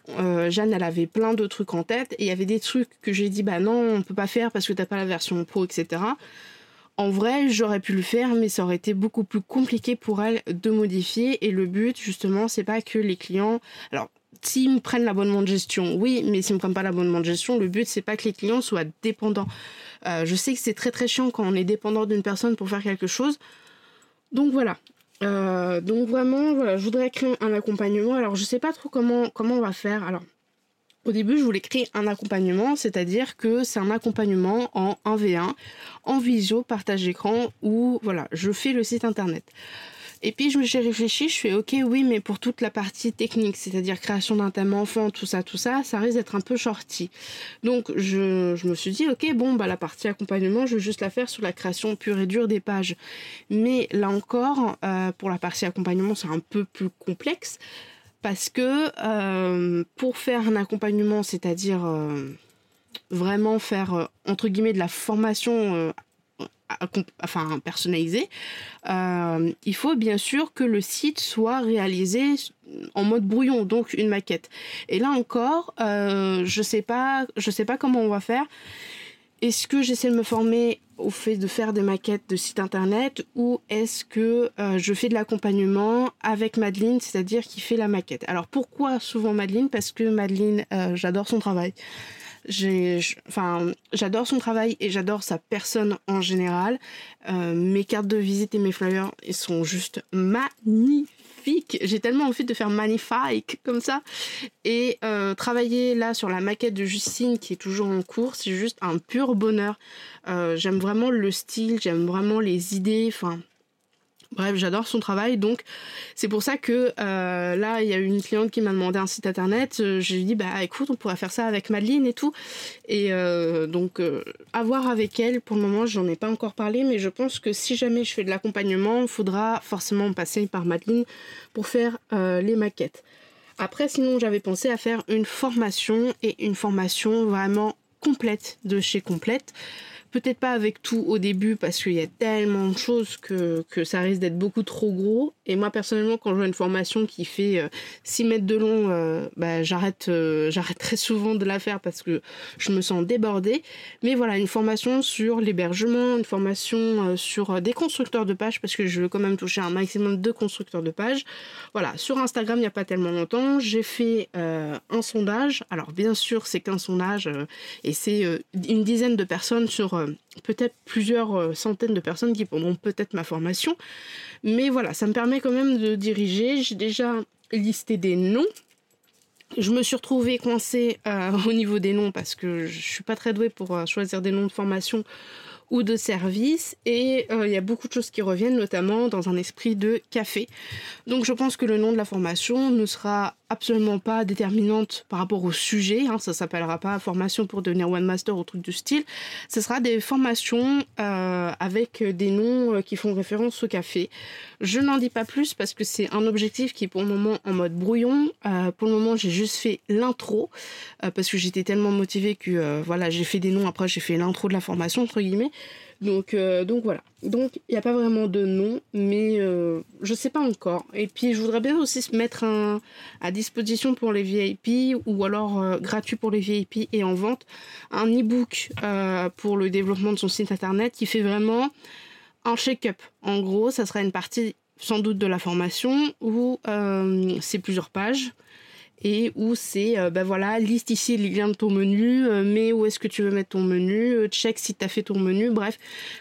Euh, Jeanne, elle avait plein de trucs en tête et il y avait des trucs que j'ai dit bah non, on peut pas faire parce que t'as pas la version pro, etc. En vrai, j'aurais pu le faire, mais ça aurait été beaucoup plus compliqué pour elle de modifier. Et le but, justement, c'est pas que les clients. Alors, s'ils me prennent l'abonnement de gestion, oui, mais s'ils me prennent pas l'abonnement de gestion, le but c'est pas que les clients soient dépendants. Euh, je sais que c'est très très chiant quand on est dépendant d'une personne pour faire quelque chose. Donc voilà. Euh, donc vraiment, voilà, je voudrais créer un accompagnement. Alors je sais pas trop comment comment on va faire. Alors au début, je voulais créer un accompagnement, c'est-à-dire que c'est un accompagnement en 1v1, en visio, partage écran, où voilà, je fais le site internet. Et puis j'ai réfléchi, je fais ok oui mais pour toute la partie technique, c'est-à-dire création d'un thème enfant, tout ça, tout ça, ça risque d'être un peu shorty. Donc je, me suis dit ok bon bah la partie accompagnement je vais juste la faire sur la création pure et dure des pages. Mais là encore, euh, pour la partie accompagnement c'est un peu plus complexe parce que euh, pour faire un accompagnement, c'est-à-dire euh, vraiment faire entre guillemets de la formation enfin personnalisé, euh, il faut bien sûr que le site soit réalisé en mode brouillon, donc une maquette. Et là encore, euh, je sais sais pas comment on va faire. Est-ce que j'essaie de me former au fait de faire des maquettes de site internet ou est-ce que euh, je fais de l'accompagnement avec Madeline, c'est-à-dire qui fait la maquette? Alors pourquoi souvent Madeline? Parce que Madeline, j'adore son travail j'adore son travail et j'adore sa personne en général. Euh, mes cartes de visite et mes flyers, ils sont juste magnifiques. J'ai tellement envie de faire magnifique comme ça. Et euh, travailler là sur la maquette de Justine qui est toujours en cours, c'est juste un pur bonheur. Euh, j'aime vraiment le style, j'aime vraiment les idées. Bref, j'adore son travail, donc c'est pour ça que euh, là, il y a une cliente qui m'a demandé un site internet. Euh, J'ai dit, bah écoute, on pourrait faire ça avec Madeline et tout. Et euh, donc, euh, à voir avec elle. Pour le moment, j'en ai pas encore parlé, mais je pense que si jamais je fais de l'accompagnement, il faudra forcément passer par Madeline pour faire les maquettes. Après, sinon, j'avais pensé à faire une formation et une formation vraiment complète de chez Complète. Peut-être pas avec tout au début parce qu'il y a tellement de choses que, ça risque d'être beaucoup trop gros. Et moi personnellement, quand je vois une formation qui fait 6 euh, mètres de long, euh, bah, j'arrête, euh, j'arrête très souvent de la faire parce que je me sens débordée. Mais voilà, une formation sur l'hébergement, une formation sur des constructeurs de pages parce que je veux quand même toucher un maximum de constructeurs de pages. Voilà, sur Instagram, il n'y a pas tellement longtemps, j'ai fait un sondage. Alors bien sûr, c'est qu'un sondage et c'est une dizaine de personnes sur peut-être plusieurs centaines de personnes qui prendront peut-être ma formation. Mais voilà, ça me permet quand même de diriger. J'ai déjà listé des noms. Je me suis retrouvée coincée euh, au niveau des noms parce que je suis pas très douée pour choisir des noms de formation ou de service. Et euh, il y a beaucoup de choses qui reviennent, notamment dans un esprit de café. Donc je pense que le nom de la formation ne sera absolument pas déterminante par rapport au sujet. Hein, ça s'appellera pas formation pour devenir one master ou truc du style. Ce sera des formations euh, avec des noms euh, qui font référence au café. Je n'en dis pas plus parce que c'est un objectif qui est pour le moment en mode brouillon. Euh, pour le moment, j'ai juste fait l'intro parce que j'étais tellement motivée que voilà, j'ai fait des noms. Après, j'ai fait l'intro de la formation entre guillemets. Donc, euh, donc voilà. Donc il n'y a pas vraiment de nom, mais euh, je sais pas encore. Et puis je voudrais bien aussi se mettre un, à disposition pour les VIP ou alors euh, gratuit pour les VIP et en vente un e-book pour le développement de son site internet qui fait vraiment un shake-up. En gros, ça sera une partie sans doute de la formation où c'est plusieurs pages et où c'est ben voilà liste ici les liens de ton menu euh, mais où est-ce que tu veux mettre ton menu euh, check si tu as fait ton menu bref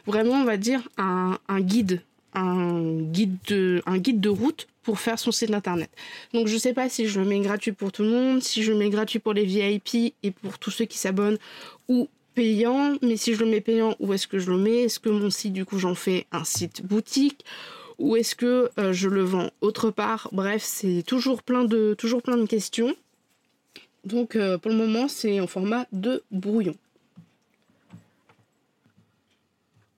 vraiment on va dire un, guide un guide de un guide de route pour faire son site internet. Donc je sais pas si je le mets gratuit pour tout le monde, si je le mets gratuit pour les VIP et pour tous ceux qui s'abonnent ou payant, mais si je le mets payant, où est-ce que je le mets? Est-ce que mon site du coup j'en fais un site boutique ou est-ce que euh, je le vends autre part? Bref, c'est toujours plein de toujours plein de questions. Donc euh, pour le moment, c'est en format de brouillon.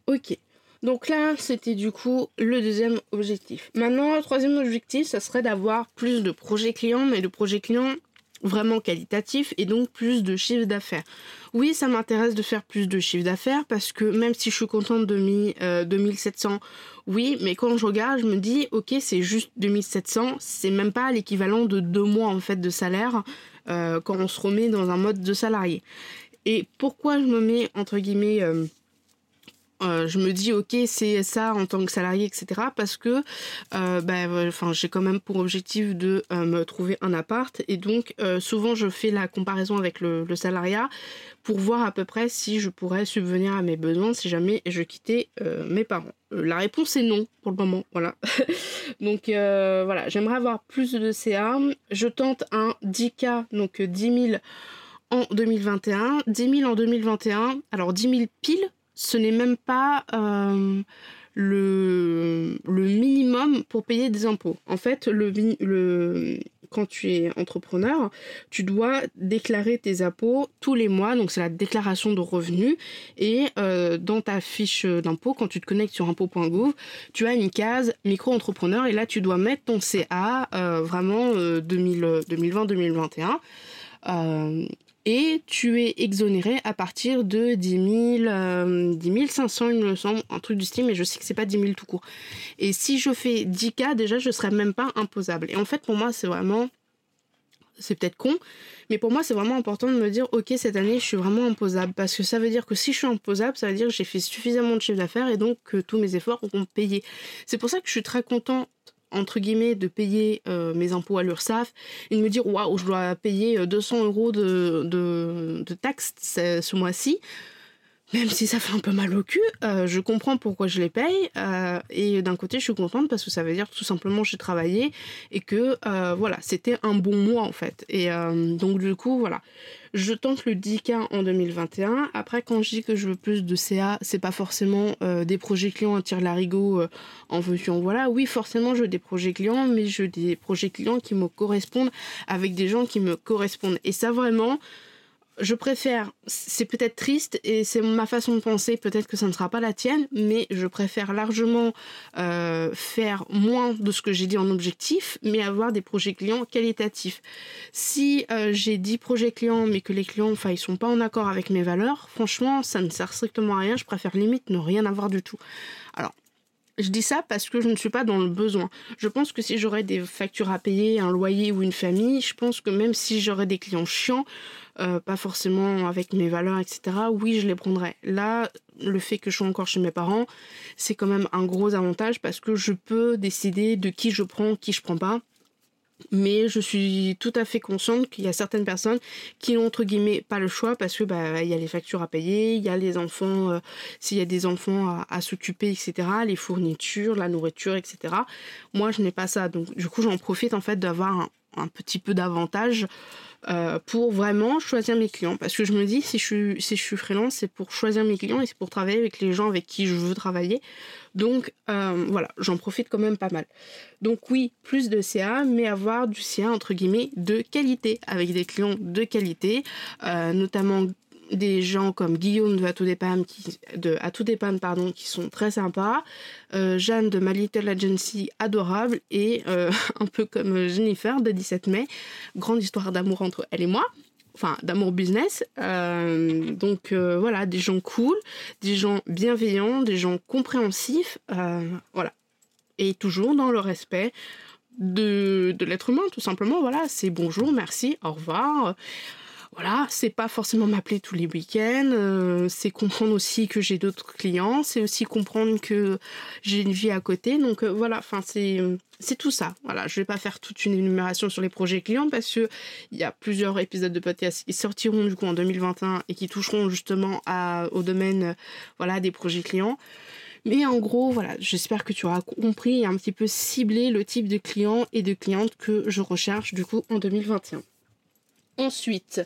Ok. Donc là, c'était du coup le deuxième objectif. Maintenant, le troisième objectif, ça serait d'avoir plus de projets clients, mais de projets clients vraiment qualitatifs et donc plus de chiffre d'affaires. Oui, ça m'intéresse de faire plus de chiffre d'affaires parce que même si je suis contente de 2700, euh, oui, mais quand je regarde, je me dis, ok, c'est juste 2700, c'est même pas l'équivalent de deux mois en fait de salaire euh, quand on se remet dans un mode de salarié. Et pourquoi je me mets entre guillemets euh, euh, je me dis ok c'est ça en tant que salarié etc parce que euh, ben, enfin j'ai quand même pour objectif de euh, me trouver un appart et donc souvent je fais la comparaison avec le, salariat pour voir à peu près si je pourrais subvenir à mes besoins si jamais je quittais mes parents. la réponse est non pour le moment, voilà. donc voilà, j'aimerais avoir plus de CA. Je tente un 10K, donc 10 000 en 2021, 10 000 en 2021, alors 10 000 piles ce n'est même pas euh, le, minimum pour payer des impôts. En fait, quand tu es entrepreneur, tu dois déclarer tes impôts tous les mois, donc c'est la déclaration de revenus. Et euh, dans ta fiche d'impôt, quand tu te connectes sur impôt.gouv, tu as une case micro-entrepreneur et là tu dois mettre ton CA euh, vraiment 2020-2021 et tu es exonéré à partir de 10, 000, euh, 10 500, il me semble, un truc du style, mais je sais que c'est pas 10 000 tout court. Et si je fais 10 cas, déjà, je serais même pas imposable. Et en fait, pour moi, c'est vraiment. C'est peut-être con, mais pour moi, c'est vraiment important de me dire Ok, cette année, je suis vraiment imposable. Parce que ça veut dire que si je suis imposable, ça veut dire que j'ai fait suffisamment de chiffre d'affaires et donc que tous mes efforts vont payer. C'est pour ça que je suis très content entre guillemets, de payer euh, mes impôts à l'URSSAF et de me dire, waouh, je dois payer 200 euh, euros de, de, de taxes ce mois-ci même si ça fait un peu mal au cul, euh, je comprends pourquoi je les paye. Euh, et d'un côté, je suis contente parce que ça veut dire tout simplement j'ai travaillé et que euh, voilà, c'était un bon mois en fait. Et donc du coup, voilà. Je tente le 10K en 2021. Après, quand je dis que je veux plus de CA, c'est pas forcément des projets clients à la larigot en fonction. Voilà, oui, forcément, je veux des projets clients, mais je veux des projets clients qui me correspondent avec des gens qui me correspondent. Et ça, vraiment, je préfère, c'est peut-être triste et c'est ma façon de penser, peut-être que ça ne sera pas la tienne, mais je préfère largement euh, faire moins de ce que j'ai dit en objectif, mais avoir des projets clients qualitatifs. Si euh, j'ai 10 projets clients, mais que les clients, enfin, ils sont pas en accord avec mes valeurs, franchement, ça ne sert strictement à rien, je préfère limite ne rien avoir du tout. Alors, je dis ça parce que je ne suis pas dans le besoin. Je pense que si j'aurais des factures à payer, un loyer ou une famille, je pense que même si j'aurais des clients chiants, euh, pas forcément avec mes valeurs, etc., oui, je les prendrais. Là, le fait que je sois encore chez mes parents, c'est quand même un gros avantage parce que je peux décider de qui je prends, qui je prends pas. Mais je suis tout à fait consciente qu'il y a certaines personnes qui n'ont entre guillemets pas le choix parce que bah il y a les factures à payer, il y a les enfants, euh, s'il y a des enfants à, s'occuper, etc. Les fournitures, la nourriture, etc. Moi je n'ai pas ça, donc du coup j'en profite en fait d'avoir un, petit peu d'avantage euh, pour vraiment choisir mes clients. Parce que je me dis, si je suis, si je suis freelance, c'est pour choisir mes clients et c'est pour travailler avec les gens avec qui je veux travailler. Donc euh, voilà, j'en profite quand même pas mal. Donc oui, plus de CA, mais avoir du CA entre guillemets de qualité, avec des clients de qualité, euh, notamment des gens comme Guillaume de Atout qui, de pardon, qui sont très sympas, euh, Jeanne de My Little Agency, adorable, et euh, un peu comme Jennifer de 17 mai, grande histoire d'amour entre elle et moi, enfin d'amour business. Euh, donc voilà, des gens cool, des gens bienveillants, des gens compréhensifs, voilà. Et toujours dans le respect de, de l'être humain, tout simplement, voilà, c'est bonjour, merci, au revoir voilà, c'est pas forcément m'appeler tous les week-ends, euh, c'est comprendre aussi que j'ai d'autres clients, c'est aussi comprendre que j'ai une vie à côté. Donc euh, voilà, enfin c'est tout ça. Voilà, je vais pas faire toute une énumération sur les projets clients parce que il y a plusieurs épisodes de podcast qui sortiront du coup en 2021 et qui toucheront justement au domaine voilà des projets clients. Mais en gros, voilà, j'espère que tu auras compris et un petit peu ciblé le type de client et de cliente que je recherche du coup en 2021. Ensuite,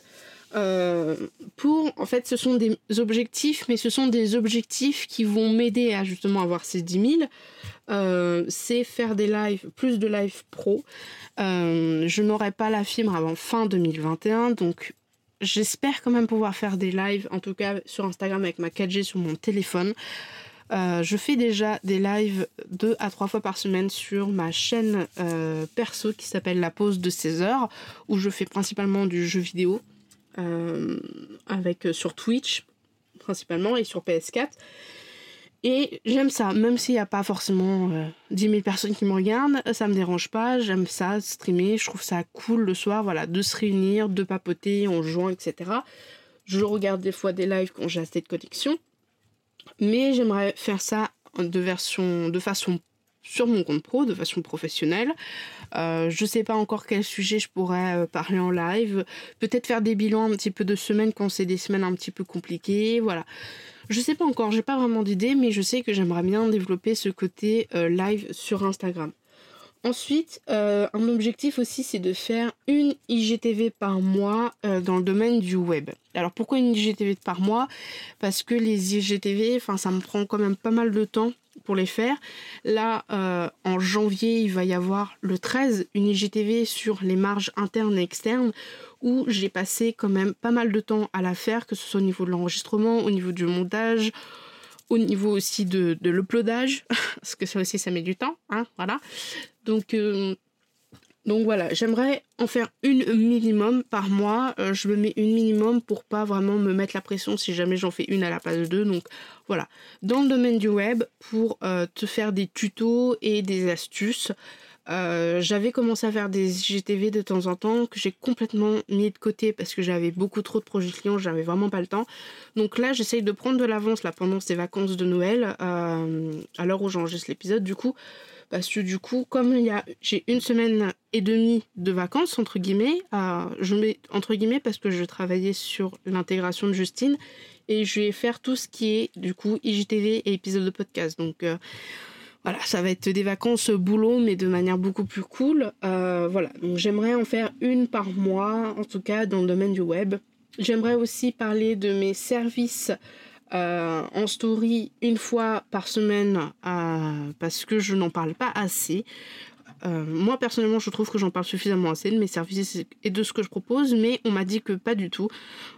euh, pour, en fait, ce sont des objectifs, mais ce sont des objectifs qui vont m'aider à justement avoir ces 10 000. Euh, c'est faire des lives, plus de lives pro. Euh, je n'aurai pas la fibre avant fin 2021, donc j'espère quand même pouvoir faire des lives, en tout cas sur Instagram avec ma 4G sur mon téléphone. Euh, je fais déjà des lives deux à trois fois par semaine sur ma chaîne euh, perso qui s'appelle La Pause de 16 heures, où je fais principalement du jeu vidéo, euh, avec sur Twitch principalement et sur PS4. Et j'aime ça, même s'il n'y a pas forcément 10 000 personnes qui me regardent, ça me dérange pas, j'aime ça, streamer, je trouve ça cool le soir, voilà, de se réunir, de papoter en jouant, etc. Je regarde des fois des lives quand j'ai assez de connexion. Mais j'aimerais faire ça de, façon sur mon compte pro, de façon professionnelle. Euh, je ne sais pas encore quel sujet je pourrais euh, parler en live. Peut-être faire des bilans un petit peu de semaines quand c'est des semaines un petit peu compliquées. Voilà. Je sais pas encore, j'ai pas vraiment d'idée, mais je sais que j'aimerais bien développer ce côté euh, live sur Instagram. Ensuite, un objectif aussi, c'est de faire une IGTV par mois dans le domaine du web. Alors pourquoi une IGTV par mois? Parce que les IGTV, ça me prend quand même pas mal de temps pour les faire. Là, euh, en janvier, il va y avoir le 13 une IGTV sur les marges internes et externes où j'ai passé quand même pas mal de temps à la faire, que ce soit au niveau de l'enregistrement, au niveau du montage, au niveau aussi de, de l'uploadage, parce que ça aussi ça met du temps, hein, voilà. Donc euh, donc voilà, j'aimerais en faire une minimum par mois. Euh, je me mets une minimum pour pas vraiment me mettre la pression si jamais j'en fais une à la place de deux. Donc voilà, dans le domaine du web, pour euh, te faire des tutos et des astuces, euh, j'avais commencé à faire des GTV de temps en temps que j'ai complètement mis de côté parce que j'avais beaucoup trop de projets clients, j'avais vraiment pas le temps. Donc là, j'essaye de prendre de l'avance là pendant ces vacances de Noël, à l'heure où j'enregistre l'épisode. Du coup, parce que du coup, comme il y a, j'ai une semaine et demie de vacances, entre guillemets, euh, entre guillemets parce que je travaillais sur l'intégration de Justine et je vais faire tout ce qui est du coup IGTV et épisode de podcast. Donc euh, voilà, ça va être des vacances boulot, mais de manière beaucoup plus cool. Euh, voilà, donc j'aimerais en faire une par mois, en tout cas dans le domaine du web. J'aimerais aussi parler de mes services euh, en story une fois par semaine euh, parce que je n'en parle pas assez. Euh, moi personnellement je trouve que j'en parle suffisamment assez de mes services et de ce que je propose mais on m'a dit que pas du tout.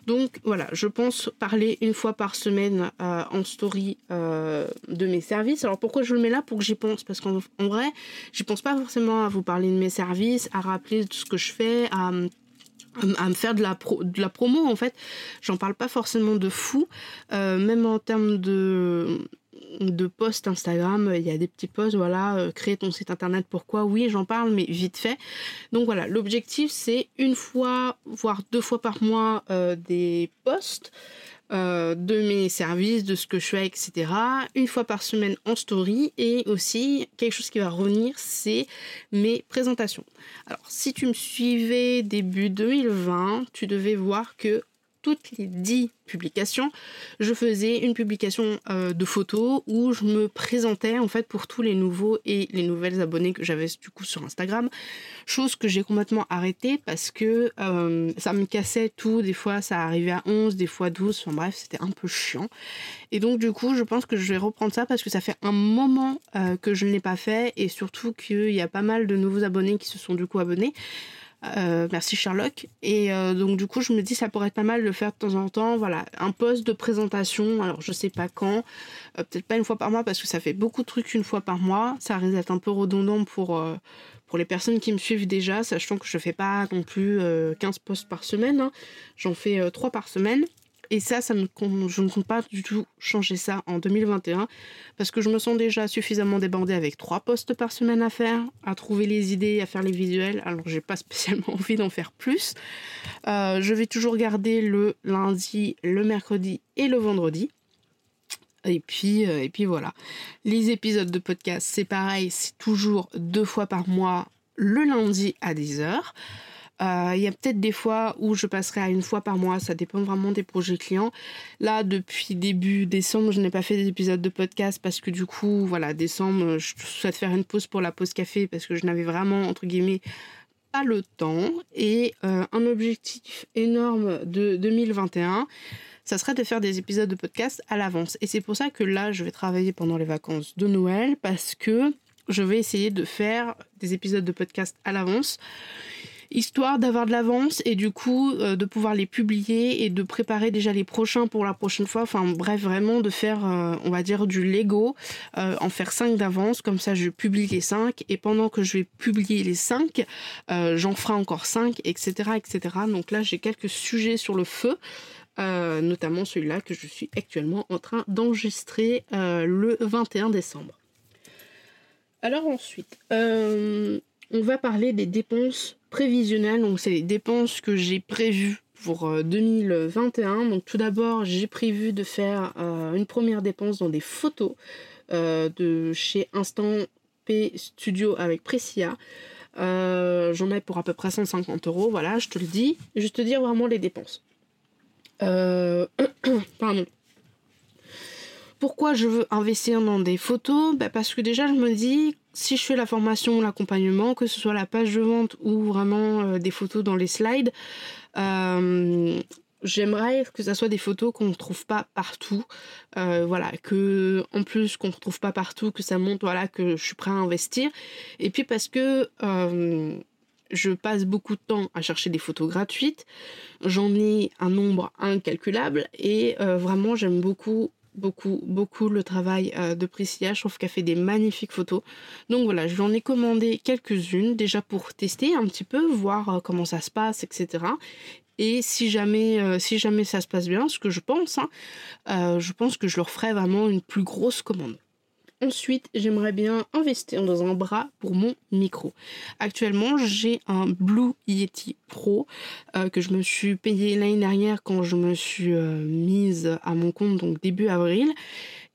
Donc voilà je pense parler une fois par semaine en story de mes services. Alors pourquoi je le mets là? Pour que j'y pense. Parce qu'en vrai j'y pense pas forcément à vous parler de mes services à rappeler tout ce que je fais à à me faire de la, de la promo en fait. J'en parle pas forcément de fou euh, même en termes de de posts Instagram il y a des petits posts voilà euh, créer ton site internet pourquoi? Oui j'en parle mais vite fait donc voilà l'objectif c'est une fois voire deux fois par mois euh, des posts euh, de mes services, de ce que je fais, etc. Une fois par semaine en story et aussi quelque chose qui va revenir, c'est mes présentations. Alors si tu me suivais début 2020, tu devais voir que les 10 publications, je faisais une publication euh, de photos où je me présentais en fait pour tous les nouveaux et les nouvelles abonnés que j'avais du coup sur Instagram. Chose que j'ai complètement arrêtée parce que euh, ça me cassait tout. Des fois ça arrivait à 11, des fois 12. Enfin bref, c'était un peu chiant. Et donc du coup, je pense que je vais reprendre ça parce que ça fait un moment euh, que je ne l'ai pas fait et surtout qu'il y a pas mal de nouveaux abonnés qui se sont du coup abonnés. Euh, merci Sherlock. Et euh, donc du coup, je me dis ça pourrait être pas mal de le faire de temps en temps. Voilà, un poste de présentation. Alors je sais pas quand, euh, peut-être pas une fois par mois parce que ça fait beaucoup de trucs une fois par mois. Ça risque d'être un peu redondant pour pour les personnes qui me suivent déjà, sachant que je fais pas non plus 15 posts par semaine. Hein. J'en fais 3 par semaine. Et ça, ça ne je ne compte pas du tout changer ça en 2021 parce que je me sens déjà suffisamment débordée avec trois postes par semaine à faire, à trouver les idées, à faire les visuels. Alors j'ai pas spécialement envie d'en faire plus. Euh, je vais toujours garder le lundi, le mercredi et le vendredi. Et puis, euh, et puis voilà. Les épisodes de podcast, c'est pareil, c'est toujours deux fois par mois, le lundi à 10h. Euh, il y a peut-être des fois où je passerai à une fois par mois, ça dépend vraiment des projets clients. Là, depuis début décembre, je n'ai pas fait d'épisode de podcast parce que du coup, voilà, décembre, je souhaite faire une pause pour la pause café parce que je n'avais vraiment, entre guillemets, pas le temps. Et euh, un objectif énorme de 2021, ça serait de faire des épisodes de podcast à l'avance. Et c'est pour ça que là, je vais travailler pendant les vacances de Noël parce que je vais essayer de faire des épisodes de podcast à l'avance histoire d'avoir de l'avance et du coup euh, de pouvoir les publier et de préparer déjà les prochains pour la prochaine fois. Enfin bref, vraiment de faire, euh, on va dire, du Lego, euh, en faire 5 d'avance, comme ça je publie les 5 et pendant que je vais publier les 5, j'en ferai encore 5, etc. etc. Donc là j'ai quelques sujets sur le feu. notamment celui-là que je suis actuellement en train d'enregistrer le 21 décembre. Alors ensuite, on va parler des dépenses prévisionnelles. Donc, c'est les dépenses que j'ai prévues pour 2021. Euh, Donc, tout d'abord, j'ai prévu de faire euh, une première dépense dans des photos euh, de chez Instant P Studio avec Precia. J'en ai pour à peu près 150 euros. Voilà, je te le dis. Je te dire vraiment les dépenses. Pardon. Pourquoi je veux investir dans des photos bah, Parce que déjà, je me dis, si je fais la formation, l'accompagnement, que ce soit la page de vente ou vraiment euh, des photos dans les slides, euh, j'aimerais que ça soit des photos qu'on ne trouve pas partout. Euh, voilà, que en plus qu'on ne retrouve pas partout, que ça montre voilà, que je suis prêt à investir. Et puis parce que je passe beaucoup de temps à chercher des photos gratuites. J'en ai un nombre incalculable et vraiment j'aime beaucoup beaucoup, beaucoup le travail euh, de Priscilla. Je trouve qu'elle fait des magnifiques photos. Donc voilà, je lui en ai commandé quelques-unes déjà pour tester un petit peu, voir euh, comment ça se passe, etc. Et si jamais, euh, si jamais ça se passe bien, ce que je pense, hein, je pense que je leur ferai vraiment une plus grosse commande. Ensuite, j'aimerais bien investir dans un bras pour mon micro. Actuellement, j'ai un Blue Yeti Pro euh, que je me suis payé l'année dernière quand je me suis euh, mise à mon compte, donc début avril.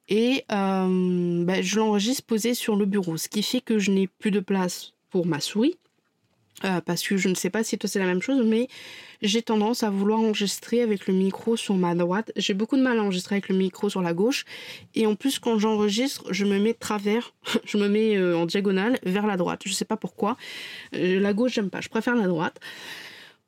Et euh, bah, je l'enregistre posé sur le bureau, ce qui fait que je n'ai plus de place pour ma souris. Parce que je ne sais pas si toi c'est la même chose, mais j'ai tendance à vouloir enregistrer avec le micro sur ma droite. J'ai beaucoup de mal à enregistrer avec le micro sur la gauche. Et en plus, quand j'enregistre, je me mets travers, je me mets euh, en diagonale vers la droite. Je sais pas pourquoi. Euh, la gauche, j'aime pas. Je préfère la droite.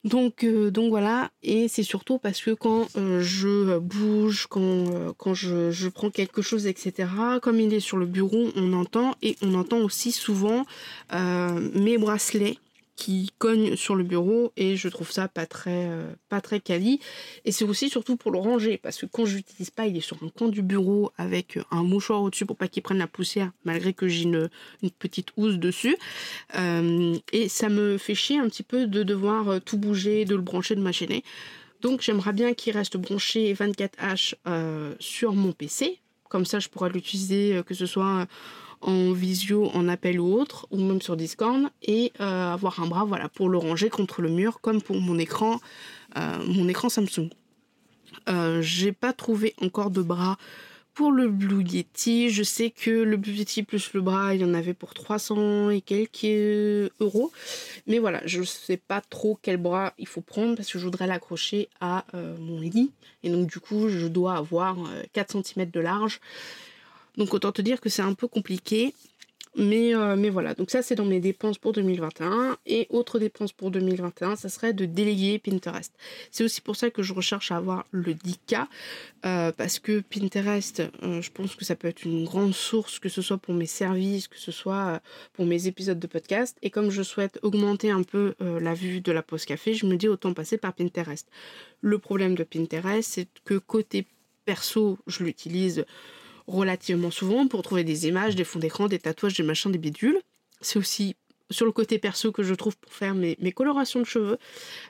Donc, euh, donc voilà, et c'est surtout parce que quand je bouge, quand, je, prends quelque chose, etc., comme il est sur le bureau, on entend, et on entend aussi souvent mes bracelets qui cogne sur le bureau et je trouve ça pas très euh, pas très quali. Et c'est aussi surtout pour le ranger parce que quand je l'utilise pas il est sur un coin du bureau avec un mouchoir au-dessus pour pas qu'il prenne la poussière malgré que j'ai une, petite housse dessus. Euh, et ça me fait chier un petit peu de devoir euh, tout bouger de le brancher de ma chaîne donc j'aimerais bien qu'il reste branché 24H sur mon PC comme ça je pourrais l'utiliser que ce soit en visio, en appel ou autre, ou même sur Discord, et euh, avoir un bras voilà, pour le ranger contre le mur, comme pour mon écran, euh, mon écran Samsung. Euh, j'ai pas trouvé encore de bras pour le Blue Yeti, je sais que le Blue Yeti plus le bras, il y en avait pour 300 et quelques euros. Mais voilà, je sais pas trop quel bras il faut prendre parce que je voudrais l'accrocher à mon lit. Et donc du coup, je dois avoir 4 euh, cm de large. Donc autant te dire que c'est un peu compliqué. Mais, euh, mais voilà, donc ça c'est dans mes dépenses pour 2021. Et autre dépense pour 2021, ça serait de déléguer Pinterest. C'est aussi pour ça que je recherche à avoir le 10K. Euh, parce que Pinterest, euh, je pense que ça peut être une grande source, que ce soit pour mes services, que ce soit pour mes épisodes de podcast. Et comme je souhaite augmenter un peu la vue de la pause café, je me dis autant passer par Pinterest. Le problème de Pinterest, c'est que côté perso, je l'utilise relativement souvent pour trouver des images, des fonds d'écran, des tatouages, des machins, des bidules. C'est aussi sur le côté perso que je trouve pour faire mes, colorations de cheveux.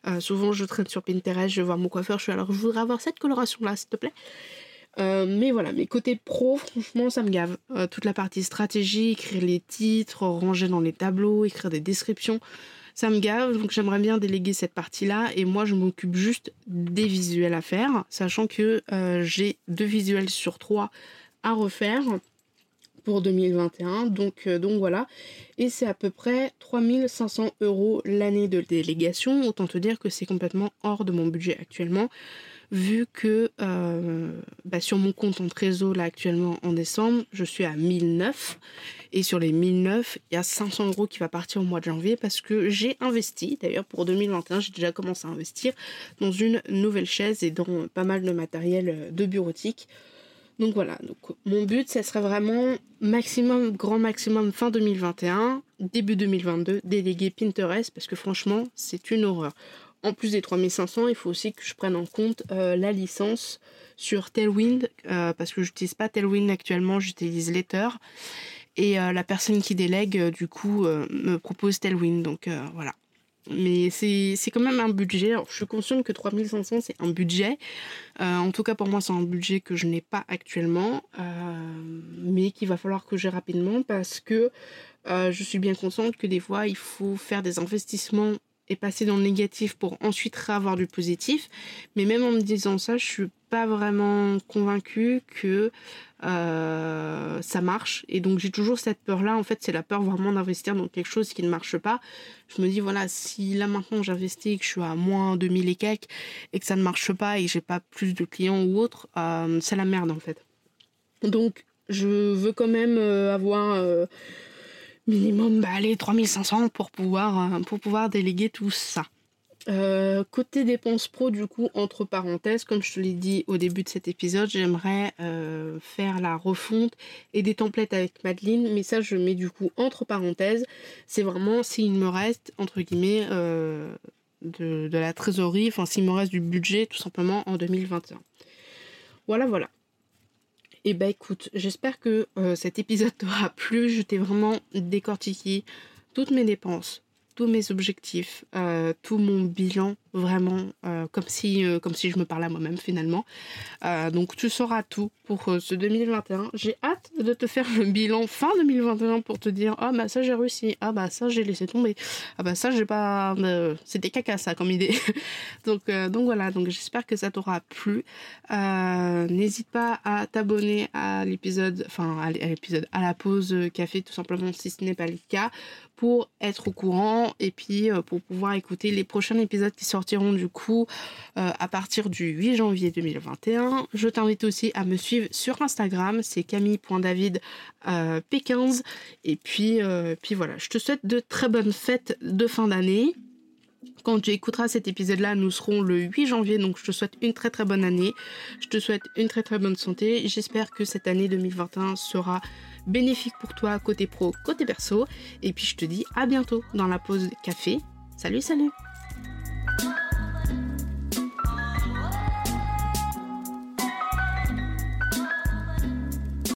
Euh, souvent, je traîne sur Pinterest, je vais voir mon coiffeur, je suis alors, je voudrais avoir cette coloration-là, s'il te plaît. Euh, mais voilà, mes côtés pro, franchement, ça me gave. Euh, toute la partie stratégie, écrire les titres, ranger dans les tableaux, écrire des descriptions, ça me gave. Donc j'aimerais bien déléguer cette partie-là. Et moi, je m'occupe juste des visuels à faire, sachant que j'ai deux visuels sur trois à refaire pour 2021. Donc, euh, donc voilà. Et c'est à peu près 3500 euros l'année de délégation. Autant te dire que c'est complètement hors de mon budget actuellement. Vu que euh, bah, sur mon compte en trésor là actuellement en décembre, je suis à 1009. Et sur les 1009, il y a 500 euros qui va partir au mois de janvier parce que j'ai investi. D'ailleurs pour 2021, j'ai déjà commencé à investir dans une nouvelle chaise et dans pas mal de matériel euh, de bureautique. Donc voilà, donc mon but, ça serait vraiment maximum, grand maximum fin 2021, début 2022, déléguer Pinterest parce que franchement, c'est une horreur. En plus des 3500, il faut aussi que je prenne en compte euh, la licence sur Tailwind euh, parce que j'utilise pas Tailwind actuellement, j'utilise Letter. Et euh, la personne qui délègue, du coup, me propose Tailwind. Donc voilà. Mais c'est quand même un budget. je suis consciente que 3500, c'est un budget. Euh, en tout cas, pour moi, c'est un budget que je n'ai pas actuellement, euh, mais qu'il va falloir que j'ai rapidement parce que euh, je suis bien consciente que des fois, il faut faire des investissements et passer dans le négatif pour ensuite avoir du positif. Mais même en me disant ça, je suis pas vraiment convaincue que euh, ça marche. Et donc j'ai toujours cette peur-là. En fait, c'est la peur vraiment d'investir dans quelque chose qui ne marche pas. Je me dis, voilà, si là maintenant j'investis que je suis à moins 2000 et quelques et que ça ne marche pas et que j'ai pas plus de clients ou autre, euh, c'est la merde en fait. Donc je veux quand même euh, avoir minimum bah, allez, 3500 pour pouvoir, pour pouvoir déléguer tout ça. Euh, côté dépenses pro, du coup, entre parenthèses, comme je te l'ai dit au début de cet épisode, j'aimerais euh, faire la refonte et des templates avec Madeline, mais ça je mets du coup entre parenthèses. C'est vraiment s'il me reste, entre guillemets, euh, de, de, la trésorerie, enfin s'il me reste du budget tout simplement en 2021. Voilà, voilà. Et eh ben, écoute, j'espère que cet épisode t'aura plu. Je t'ai vraiment décortiqué toutes mes dépenses, tous mes objectifs, euh, tout mon bilan vraiment euh, comme si euh, comme si je me parlais à moi-même finalement. donc tu sauras tout pour ce 2021. J'ai hâte de te faire le bilan fin 2021 pour te dire ah bah ça j'ai réussi, ah bah ça j'ai laissé tomber, ah bah ça j'ai pas c'était caca ça comme idée. donc donc voilà, donc j'espère que ça t'aura plu. N'hésite pas à t'abonner à l'épisode enfin à l'épisode à la pause café tout simplement si ce n'est pas le cas pour être au courant et puis euh, pour pouvoir écouter les prochains épisodes qui sortiront du coup euh, à partir du 8 janvier 2021. Je t'invite aussi à me suivre sur Instagram, c'est camille.david euh, P15 et puis, puis voilà, je te souhaite de très bonnes fêtes de fin d'année. Quand tu écouteras cet épisode-là, nous serons le 8 janvier, donc je te souhaite une très très bonne année. Je te souhaite une très très bonne santé. J'espère que cette année 2021 sera bénéfique pour toi côté pro, côté perso. Et puis je te dis à bientôt dans la pause café. Salut, salut